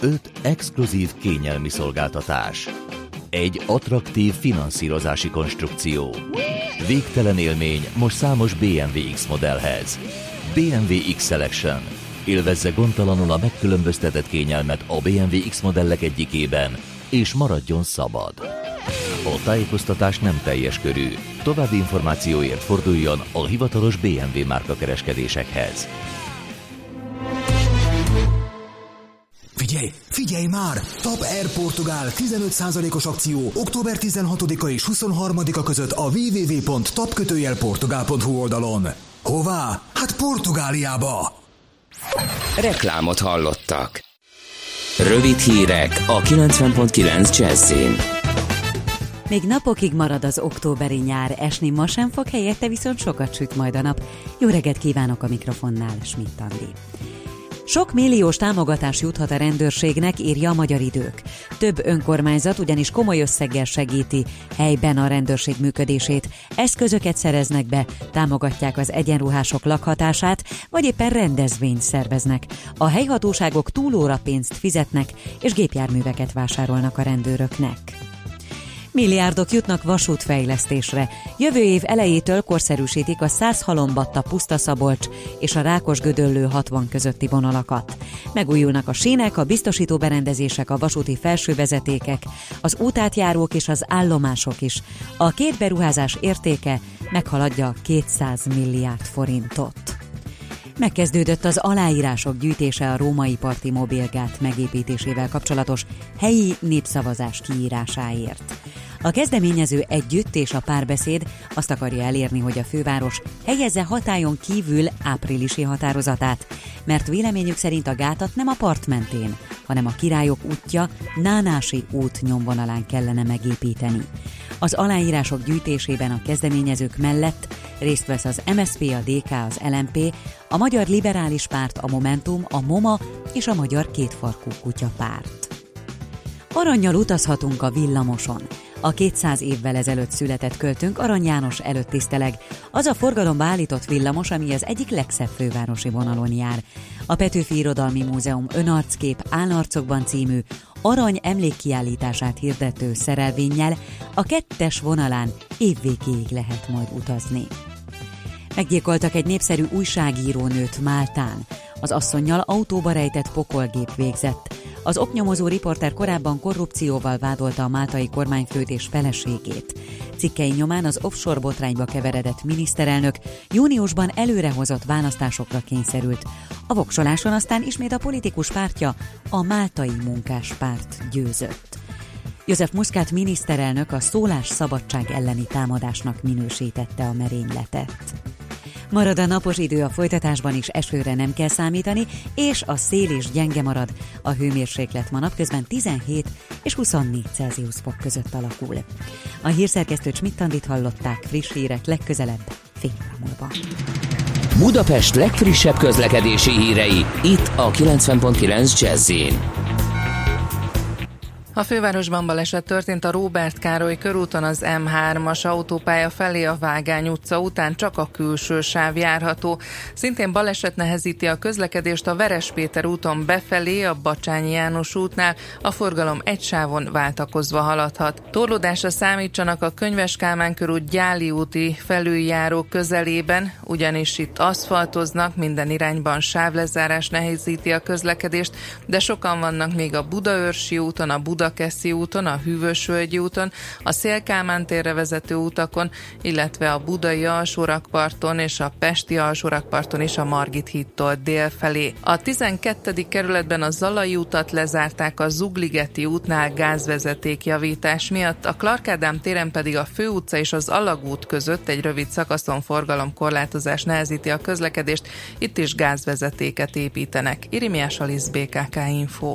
5 exkluzív kényelmi szolgáltatás. Egy attraktív finanszírozási konstrukció. Végtelen élmény most számos BMW X modellhez. BMW X Selection. Élvezze gondtalanul a megkülönböztetett kényelmet a BMW X modellek egyikében, és maradjon szabad. A tájékoztatás nem teljes körű. További információért forduljon a hivatalos BMW márka kereskedésekhez. Figyelj, figyelj már! Top Air Portugál 15%-os akció október 16-a és 23-a között a www.tapkötőjelportugál.hu oldalon. Hová? Hát Portugáliába! Reklámot hallottak. Rövid hírek a 90.9 Jazzin. Még napokig marad az októberi nyár, esni ma sem fog, helyette viszont sokat süt majd a nap. Jó reggelt kívánok a mikrofonnál, Schmidt Andi. Sok milliós támogatás juthat a rendőrségnek, írja a Magyar Idők. Több önkormányzat ugyanis komoly összeggel segíti helyben a rendőrség működését. Eszközöket szereznek be, támogatják az egyenruhások lakhatását, vagy éppen rendezvényt szerveznek. A helyhatóságok túlóra pénzt fizetnek, és gépjárműveket vásárolnak a rendőröknek. Milliárdok jutnak vasútfejlesztésre. Jövő év elejétől korszerűsítik a 100 halombatta Puszta Szabolcs és a Rákos Gödöllő 60 közötti vonalakat. Megújulnak a sínek, a biztosító berendezések, a vasúti felsővezetékek, az útátjárók és az állomások is. A két beruházás értéke meghaladja 200 milliárd forintot. Megkezdődött az aláírások gyűjtése a római parti mobilgát megépítésével kapcsolatos helyi népszavazás kiírásáért. A kezdeményező együtt és a párbeszéd azt akarja elérni, hogy a főváros helyezze hatályon kívül áprilisi határozatát, mert véleményük szerint a gátat nem a part mentén, hanem a királyok útja Nánási út nyomvonalán kellene megépíteni. Az aláírások gyűjtésében a kezdeményezők mellett részt vesz az MSZP, a DK, az LMP, a Magyar Liberális Párt, a Momentum, a MOMA és a Magyar Kétfarkú Kutya Párt. Aranyjal utazhatunk a villamoson. A 200 évvel ezelőtt született költőnk Arany János előtt tiszteleg. Az a forgalomba állított villamos, ami az egyik legszebb fővárosi vonalon jár. A Petőfi Irodalmi Múzeum Önarckép Állarcokban című arany emlékkiállítását hirdető szerelvénnyel a kettes vonalán évvégéig lehet majd utazni. Meggyilkoltak egy népszerű újságírónőt Máltán. Az asszonynal autóba rejtett pokolgép végzett. Az oknyomozó riporter korábban korrupcióval vádolta a máltai kormányfőt és feleségét. Cikkei nyomán az offshore botrányba keveredett miniszterelnök júniusban előrehozott választásokra kényszerült. A voksoláson aztán ismét a politikus pártja, a Máltai Munkáspárt győzött. József Muszkát miniszterelnök a szólás szabadság elleni támadásnak minősítette a merényletet. Marad a napos idő a folytatásban is, esőre nem kell számítani, és a szél is gyenge marad. A hőmérséklet ma napközben 17 és 24 Celsius fok között alakul. A hírszerkesztő Csmittandit hallották friss hírek legközelebb fél múlva. Budapest legfrissebb közlekedési hírei itt a 90.9 jazz a fővárosban baleset történt a Róbert Károly körúton az M3-as autópálya felé a Vágány utca után csak a külső sáv járható. Szintén baleset nehezíti a közlekedést a Veres Péter úton befelé a Bacsányi János útnál, a forgalom egy sávon váltakozva haladhat. Torlódásra számítsanak a Könyves Kálmán körút Gyáli úti felüljáró közelében, ugyanis itt aszfaltoznak, minden irányban sávlezárás nehezíti a közlekedést, de sokan vannak még a Budaörsi úton, a Buda Budakeszi úton, a Hűvösvölgyi úton, a Szélkámán térre vezető utakon, illetve a Budai alsórakparton és a Pesti alsórakparton is a Margit hídtól dél felé. A 12. kerületben a Zalai utat lezárták a Zugligeti útnál gázvezeték javítás miatt, a Clarkádám téren pedig a Főutca és az Alagút között egy rövid szakaszon forgalomkorlátozás nehezíti a közlekedést, itt is gázvezetéket építenek. Irimiás Alisz BKK Info.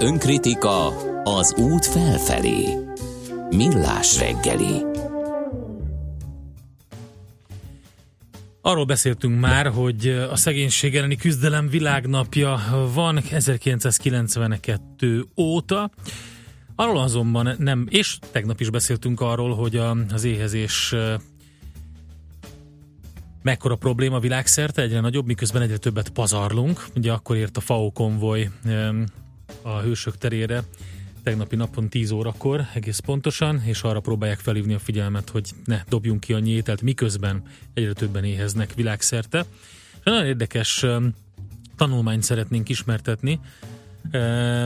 Önkritika az út felfelé. Millás reggeli. Arról beszéltünk már, hogy a szegénység elleni küzdelem világnapja van 1992 óta. Arról azonban nem, és tegnap is beszéltünk arról, hogy az éhezés mekkora probléma világszerte, egyre nagyobb, miközben egyre többet pazarlunk. Ugye akkor ért a FAO konvoj a hősök terére tegnapi napon 10 órakor egész pontosan, és arra próbálják felhívni a figyelmet, hogy ne dobjunk ki annyi ételt, miközben egyre többen éheznek világszerte. És nagyon érdekes tanulmányt szeretnénk ismertetni,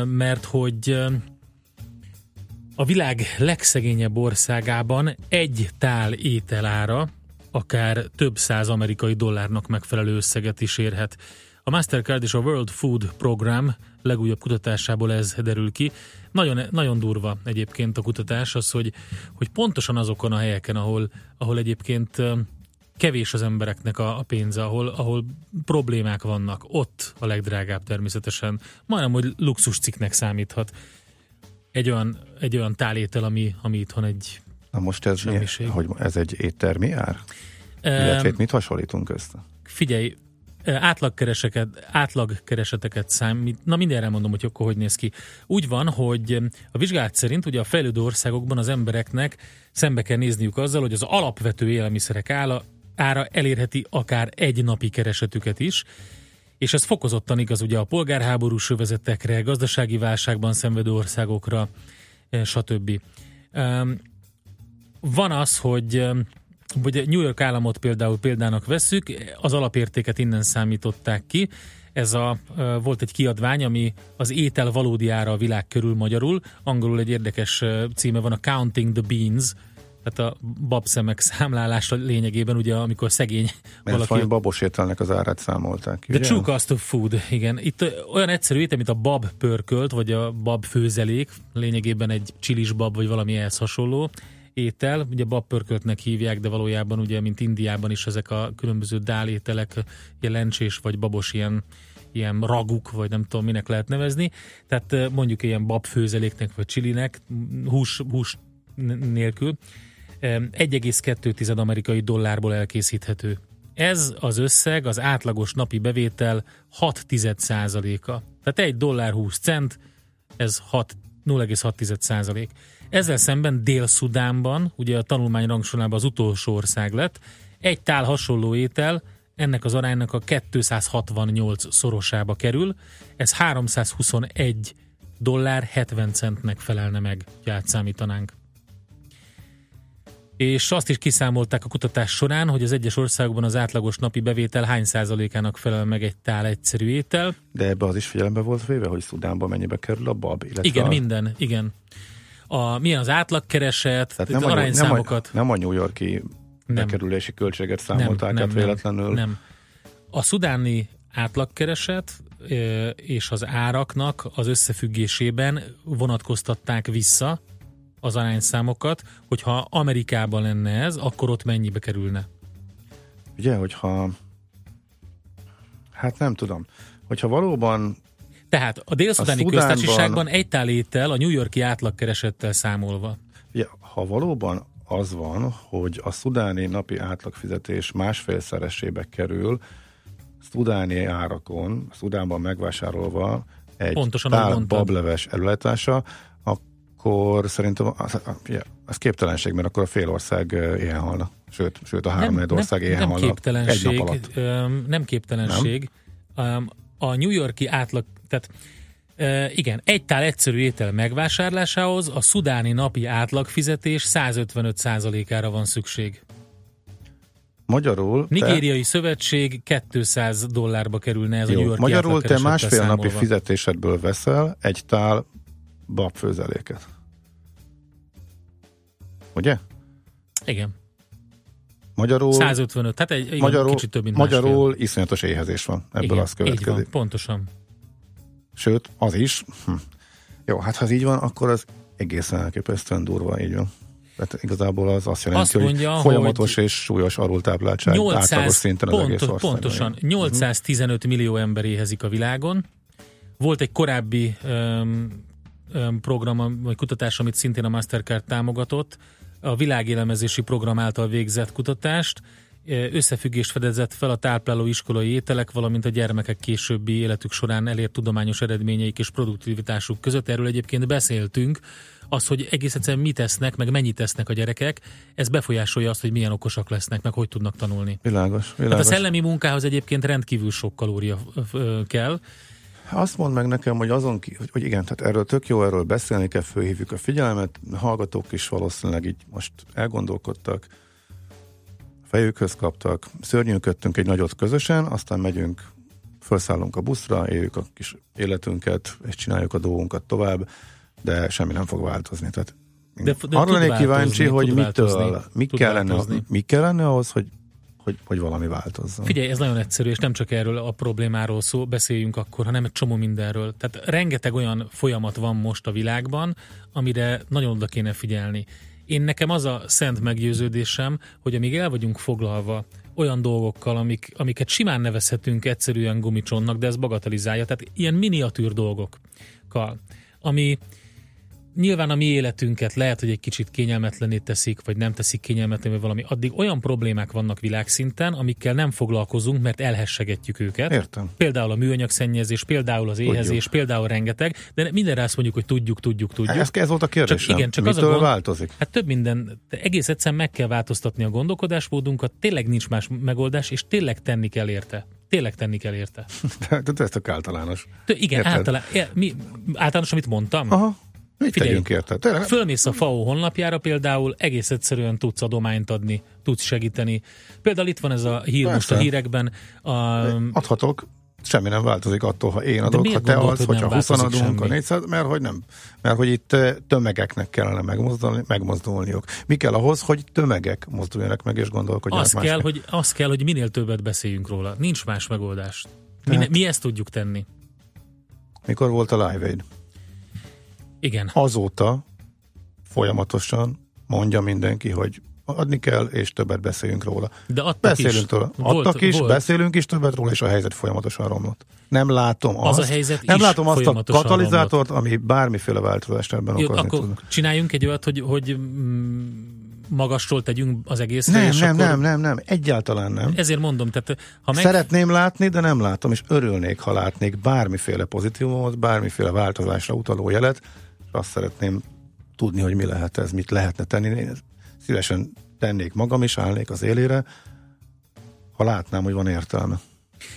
mert hogy a világ legszegényebb országában egy tál ételára akár több száz amerikai dollárnak megfelelő összeget is érhet. A Mastercard és a World Food Program legújabb kutatásából ez derül ki. Nagyon, nagyon durva egyébként a kutatás az, hogy, hogy pontosan azokon a helyeken, ahol, ahol egyébként kevés az embereknek a, a pénze, ahol, ahol problémák vannak, ott a legdrágább természetesen. Majdnem, hogy luxusciknek számíthat egy olyan, egy olyan tálétel, ami, ami itthon egy Na most ez, mi, hogy ez egy éttermi ár? Um, Illetve mit hasonlítunk össze? Figyelj, átlagkereseket, átlagkereseteket számít, na mindenre mondom, hogy akkor hogy néz ki. Úgy van, hogy a vizsgálat szerint ugye a fejlődő országokban az embereknek szembe kell nézniük azzal, hogy az alapvető élelmiszerek ára, ára elérheti akár egy napi keresetüket is, és ez fokozottan igaz ugye a polgárháborús övezetekre, gazdasági válságban szenvedő országokra, stb. Van az, hogy hogy New York államot például példának veszük, az alapértéket innen számították ki. Ez a, volt egy kiadvány, ami az étel valódi ára a világ körül magyarul. Angolul egy érdekes címe van, a Counting the Beans, tehát a babszemek számlálása lényegében, ugye amikor szegény Mert valaki... babos ételnek az árát számolták. The true cost of food, igen. Itt olyan egyszerű étel, mint a bab pörkölt, vagy a bab főzelék, lényegében egy csilis bab, vagy valami ehhez hasonló étel, ugye babpörköltnek hívják, de valójában ugye, mint Indiában is ezek a különböző dálételek, ilyen lencsés vagy babos ilyen, ilyen raguk, vagy nem tudom minek lehet nevezni. Tehát mondjuk ilyen babfőzeléknek vagy csilinek, hús, hús nélkül, 1,2 amerikai dollárból elkészíthető. Ez az összeg, az átlagos napi bevétel 6% a Tehát egy dollár 20 cent, ez 6, 0,6 százalék. Ezzel szemben Dél-Szudánban, ugye a tanulmány rangsorában az utolsó ország lett, egy tál hasonló étel ennek az aránynak a 268 szorosába kerül, ez 321 dollár 70 centnek felelne meg, hogy átszámítanánk. És azt is kiszámolták a kutatás során, hogy az egyes országokban az átlagos napi bevétel hány százalékának felel meg egy tál egyszerű étel. De ebbe az is figyelembe volt véve, hogy Szudánban mennyibe kerül a bab? Igen, a... minden, igen a, milyen az átlagkereset, Tehát nem arányszámokat. A, nem a New Yorki nem. bekerülési költséget számolták nem, nem, véletlenül. Nem, nem. A szudáni átlagkereset és az áraknak az összefüggésében vonatkoztatták vissza az arányszámokat, hogyha Amerikában lenne ez, akkor ott mennyibe kerülne? Ugye, hogyha hát nem tudom, hogyha valóban tehát a dél-szudáni köztársaságban egy tál étel a New Yorki átlagkeresettel számolva. Ja, ha valóban az van, hogy a szudáni napi átlagfizetés másfélszeresébe kerül, szudáni árakon, Szudánban megvásárolva egy Pontosan tál bableves előállítása, akkor szerintem az, az képtelenség, mert akkor a fél ország ilyen halna. Sőt, sőt a három nem, ország ilyen nem halna. Képtelenség, egy nap alatt. Nem képtelenség. Nem? A New Yorki átlag tehát igen, egy tál egyszerű étel megvásárlásához a szudáni napi átlagfizetés 155%-ára van szükség. Magyarul... Nigériai te... szövetség 200 dollárba kerülne ez Jó, a New York Magyarul te másfél számolva. napi fizetésedből veszel egy tál babfőzeléket. Ugye? Igen. Magyarul, 155, tehát egy igen, magyarul, kicsit több, mint Magyarul másfél. iszonyatos éhezés van, ebből igen, az következik. Így van, pontosan. Sőt, az is. Hm. Jó, hát ha ez így van, akkor az egészen elképesztően durva, így van. Tehát igazából az azt jelenti, azt mondja, hogy folyamatos hogy és súlyos alultápláltság 800, átlagos szinten az egész országban. Pontosan. 815 uh-huh. millió ember éhezik a világon. Volt egy korábbi um, um, program, vagy kutatás, amit szintén a Mastercard támogatott, a világélemezési program által végzett kutatást, összefüggést fedezett fel a tápláló iskolai ételek, valamint a gyermekek későbbi életük során elért tudományos eredményeik és produktivitásuk között. Erről egyébként beszéltünk, az, hogy egész egyszerűen mit tesznek, meg mennyit tesznek a gyerekek, ez befolyásolja azt, hogy milyen okosak lesznek, meg hogy tudnak tanulni. Világos, világos. Hát a szellemi munkához egyébként rendkívül sok kalória kell. Azt mond meg nekem, hogy azon ki, hogy, hogy igen, tehát erről tök jó, erről beszélni kell, fölhívjuk a figyelmet, hallgatók is valószínűleg így most elgondolkodtak, fejükhöz kaptak, szörnyűködtünk egy nagyot közösen, aztán megyünk, felszállunk a buszra, éljük a kis életünket, és csináljuk a dolgunkat tovább, de semmi nem fog változni. Tehát de, de arra lennék kíváncsi, hogy mitől, mi kellene, mi kellene ahhoz, hogy hogy, hogy valami változzon. Figyelj, ez nagyon egyszerű, és nem csak erről a problémáról szó, beszéljünk akkor, hanem egy csomó mindenről. Tehát rengeteg olyan folyamat van most a világban, amire nagyon oda kéne figyelni. Én nekem az a szent meggyőződésem, hogy amíg el vagyunk foglalva olyan dolgokkal, amik, amiket simán nevezhetünk egyszerűen gumicsonnak, de ez bagatelizálja, tehát ilyen miniatűr dolgokkal, ami, nyilván a mi életünket lehet, hogy egy kicsit kényelmetlené teszik, vagy nem teszik kényelmetlené, vagy valami. Addig olyan problémák vannak világszinten, amikkel nem foglalkozunk, mert elhessegetjük őket. Értem. Például a műanyag szennyezés, például az éhezés, tudjuk. például rengeteg, de mindenre azt mondjuk, hogy tudjuk, tudjuk, tudjuk. Ez, ez volt a kérdés. Csak, igen, csak Mitől az a gond, változik? Hát több minden, de egész egyszerűen meg kell változtatni a gondolkodásmódunkat, tényleg nincs más megoldás, és tényleg tenni kell érte tényleg tenni kell érte. De, de ez tök általános. De igen, általán, mi, általános, amit mondtam. Aha. Mit Figyelj, tegyünk érte? Tényleg? Fölmész a FAO honlapjára például, egész egyszerűen tudsz adományt adni, tudsz segíteni. Például itt van ez a hír Persze. most a hírekben. A... Adhatok, semmi nem változik attól, ha én adok, ha te adsz, hogy hogyha 20 adunk, a 400, mert hogy nem. Mert hogy itt tömegeknek kellene megmozdulni, megmozdulniuk. Mi kell ahhoz, hogy tömegek mozduljanak meg és gondolkodjanak az kell, hogy, az kell, hogy minél többet beszéljünk róla. Nincs más megoldás. Mi, hát, mi ezt tudjuk tenni. Mikor volt a Live Aid? Igen. Azóta folyamatosan mondja mindenki, hogy adni kell, és többet beszéljünk róla. De adtak beszélünk is. Róla. Adtak volt, is, volt. beszélünk is többet róla, és a helyzet folyamatosan romlott. Nem látom azt, az a helyzet nem látom azt a katalizátort, romlott. ami bármiféle változást ebben Jó, akkor tudnak. csináljunk egy olyat, hogy, hogy mm, magasról tegyünk az egészre. Nem, és nem, akkor... nem, nem, nem, egyáltalán nem. Ezért mondom, tehát ha meg... Szeretném látni, de nem látom, és örülnék, ha látnék bármiféle pozitívumot, bármiféle változásra utaló jelet, azt szeretném tudni, hogy mi lehet ez, mit lehetne tenni. Én szívesen tennék magam is, állnék az élére, ha látnám, hogy van értelme.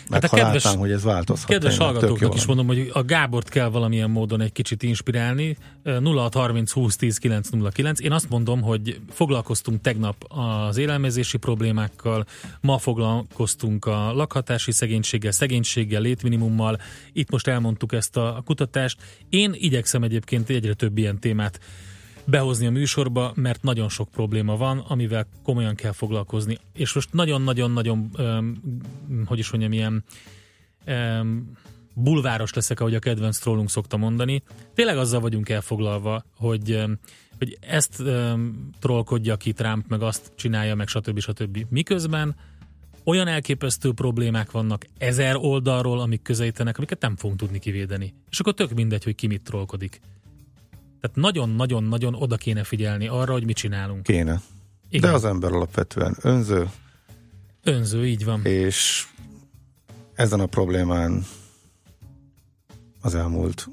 Hát a kedves, látnám, hogy ez változhat. Kedves hallgatóknak is mondom, hogy a Gábort kell valamilyen módon egy kicsit inspirálni. 0630 20 10 909. Én azt mondom, hogy foglalkoztunk tegnap az élelmezési problémákkal, ma foglalkoztunk a lakhatási szegénységgel, szegénységgel, létminimummal. Itt most elmondtuk ezt a kutatást. Én igyekszem egyébként egyre több ilyen témát behozni a műsorba, mert nagyon sok probléma van, amivel komolyan kell foglalkozni. És most nagyon-nagyon-nagyon, hogy is mondjam, ilyen um, bulváros leszek, ahogy a kedvenc trollunk szokta mondani. Tényleg azzal vagyunk elfoglalva, hogy, hogy ezt um, trollkodja ki Trump, meg azt csinálja, meg stb. stb. Miközben olyan elképesztő problémák vannak ezer oldalról, amik közelítenek, amiket nem fogunk tudni kivédeni. És akkor tök mindegy, hogy ki mit trollkodik. Tehát nagyon-nagyon-nagyon oda kéne figyelni arra, hogy mit csinálunk. Kéne. Igen. De az ember alapvetően önző. Önző, így van. És ezen a problémán az elmúlt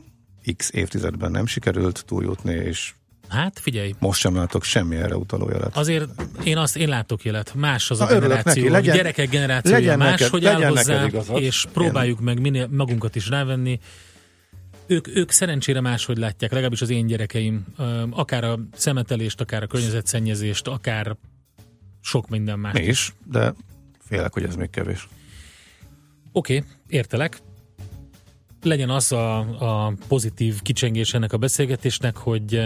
x évtizedben nem sikerült túljutni, és Hát figyelj. Most sem látok semmi erre utaló jelet. Azért én azt én látok jelet. Más az Na, a generáció. Neki, legyen, gyerekek generációja legyen más, neked, hogy áll hozzá, és próbáljuk én... meg minél magunkat is rávenni ők, ők szerencsére máshogy látják, legalábbis az én gyerekeim, akár a szemetelést, akár a környezetszennyezést, akár sok minden más. is, de félek, hogy ez még kevés. Oké, okay, értelek. Legyen az a, a pozitív kicsengés ennek a beszélgetésnek, hogy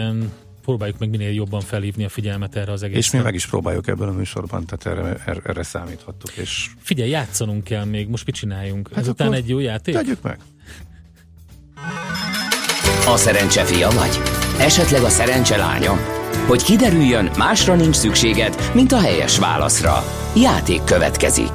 próbáljuk meg minél jobban felhívni a figyelmet erre az egészre. És mi meg is próbáljuk ebben a műsorban, tehát erre, erre, erre számíthattuk. És... Figyelj, játszanunk kell még, most mit csináljunk? Hát Ezután egy jó játék? Tegyük meg. A szerencse fia vagy? Esetleg a szerencse lánya? Hogy kiderüljön, másra nincs szükséged, mint a helyes válaszra. Játék következik.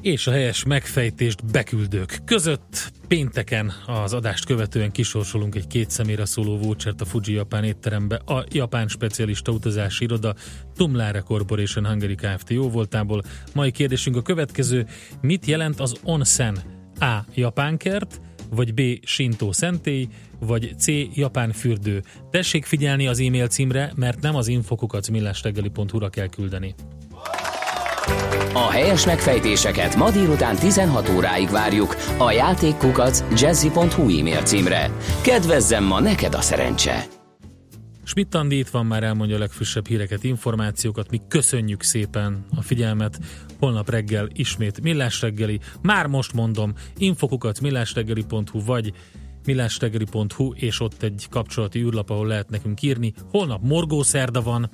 és a helyes megfejtést beküldők között. Pénteken az adást követően kisorsolunk egy két személyre szóló vouchert a Fuji Japán étterembe a japán specialista utazási iroda Tumlare Corporation Hungary Kft. jó voltából. Mai kérdésünk a következő. Mit jelent az onsen? A. Japánkert, vagy B. Shinto szentély, vagy C. Japán fürdő. Tessék figyelni az e-mail címre, mert nem az infokukat millástegeli.hu-ra kell küldeni. A helyes megfejtéseket ma délután 16 óráig várjuk a játékkukac jazzy.hu e-mail címre. Kedvezzem ma neked a szerencse! Schmidt Andi itt van már elmondja a legfrissebb híreket, információkat. Mi köszönjük szépen a figyelmet. Holnap reggel ismét Millás reggeli. Már most mondom, infokukat millásreggeli.hu vagy millásreggeli.hu és ott egy kapcsolati űrlap, ahol lehet nekünk írni. Holnap morgószerda van,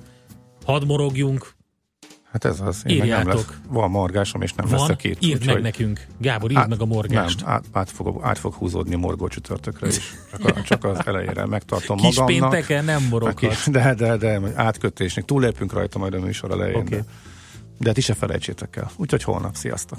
hadd morogjunk, Hát ez az. Én Írjátok. Nem lesz, van morgásom, és nem van? leszek itt. Írd meg nekünk. Gábor, írd át, meg a morgást. Nem, át, át, fog, át fog húzódni morgó csütörtökre is. Csak, a, csak az elejére megtartom Kis magamnak. pénteken nem moroghat. De, de, de, átkötésnek. Túlépünk rajta majd a műsor elején. Okay. De, de ti se felejtsétek el. Úgyhogy holnap. Sziasztok!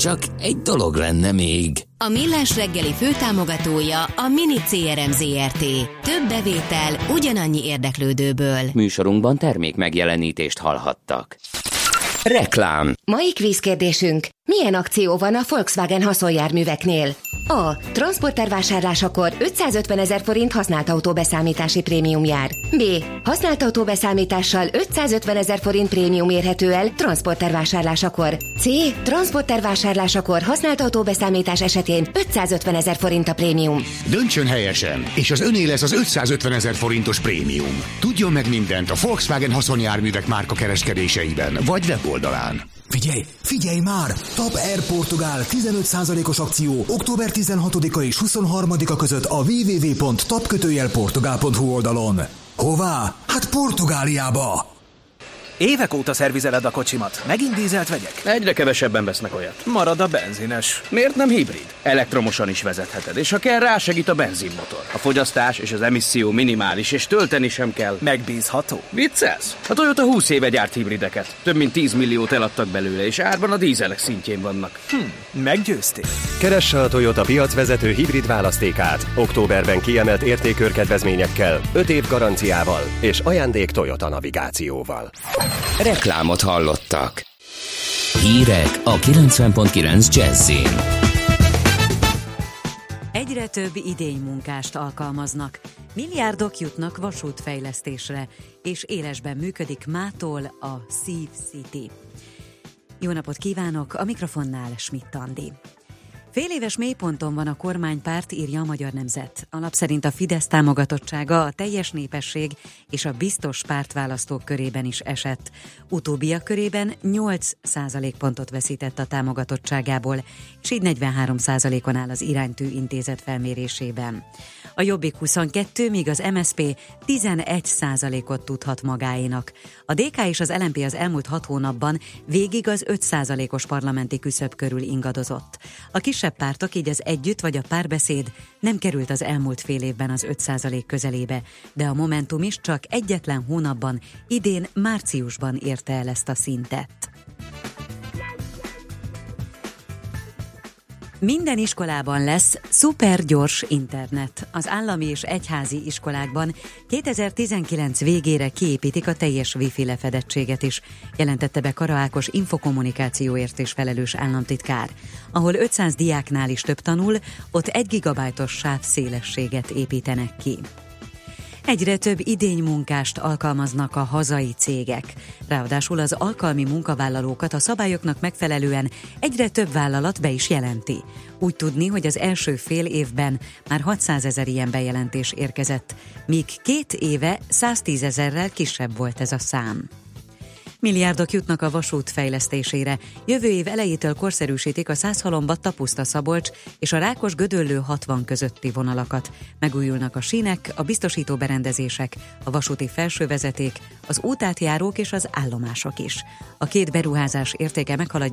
Csak egy dolog lenne még. A Millás reggeli főtámogatója a Mini CRM Zrt. Több bevétel ugyanannyi érdeklődőből. Műsorunkban termék megjelenítést hallhattak. Reklám. Mai kvízkérdésünk. Milyen akció van a Volkswagen haszonjárműveknél? A. Transporter vásárlásakor 550 ezer forint használt autóbeszámítási prémium jár. B. Használt autóbeszámítással 550 ezer forint prémium érhető el transporter vásárlásakor. C. Transporter vásárlásakor használt autóbeszámítás esetén 550 ezer forint a prémium. Döntsön helyesen, és az öné lesz az 550 ezer forintos prémium. Tudjon meg mindent a Volkswagen haszonjárművek márka kereskedéseiben, vagy weboldalán. Figyelj, figyelj már! Top Air Portugál 15%-os akció október 16-a és 23-a között a www.tapkötőjelportugál.hu oldalon. Hová? Hát Portugáliába! Évek óta szervizeled a kocsimat. Megint dízelt vegyek? Egyre kevesebben vesznek olyat. Marad a benzines. Miért nem hibrid? Elektromosan is vezetheted, és ha kell, rásegít a benzinmotor. A fogyasztás és az emisszió minimális, és tölteni sem kell. Megbízható. Viccelsz? A Toyota 20 éve gyárt hibrideket. Több mint 10 milliót eladtak belőle, és árban a dízelek szintjén vannak. Hm, meggyőztél. Keresse a Toyota piacvezető hibrid választékát. Októberben kiemelt értékörkedvezményekkel, 5 év garanciával és ajándék Toyota navigációval. Reklámot hallottak. Hírek a 90.9 Jazzin. Egyre több idénymunkást alkalmaznak. Milliárdok jutnak vasútfejlesztésre, és élesben működik mától a Steve City. Jó napot kívánok, a mikrofonnál Schmidt Andi. Fél éves mélyponton van a kormánypárt, írja a Magyar Nemzet. A lap szerint a Fidesz támogatottsága a teljes népesség és a biztos pártválasztók körében is esett. Utóbbiak körében 8% pontot veszített a támogatottságából, és így 43 on áll az iránytű intézet felmérésében. A Jobbik 22, míg az MSP 11 ot tudhat magáénak. A DK és az LMP az elmúlt hat hónapban végig az 5 os parlamenti küszöb körül ingadozott. A kisebb pártok, így az együtt vagy a párbeszéd nem került az elmúlt fél évben az 5% közelébe, de a Momentum is csak egyetlen hónapban, idén márciusban érte el ezt a szintet. Minden iskolában lesz szupergyors internet. Az állami és egyházi iskolákban 2019 végére kiépítik a teljes wifi lefedettséget is, jelentette be Kara infokommunikációért és felelős államtitkár. Ahol 500 diáknál is több tanul, ott 1 gigabájtos sáv szélességet építenek ki. Egyre több idénymunkást alkalmaznak a hazai cégek. Ráadásul az alkalmi munkavállalókat a szabályoknak megfelelően egyre több vállalat be is jelenti. Úgy tudni, hogy az első fél évben már 600 ezer ilyen bejelentés érkezett, míg két éve 110 ezerrel kisebb volt ez a szám. Milliárdok jutnak a vasút fejlesztésére. Jövő év elejétől korszerűsítik a Százhalomba Tapuszta Szabolcs és a Rákos Gödöllő 60 közötti vonalakat. Megújulnak a sínek, a biztosító berendezések, a vasúti felsővezeték, az útátjárók és az állomások is. A két beruházás értéke meghaladja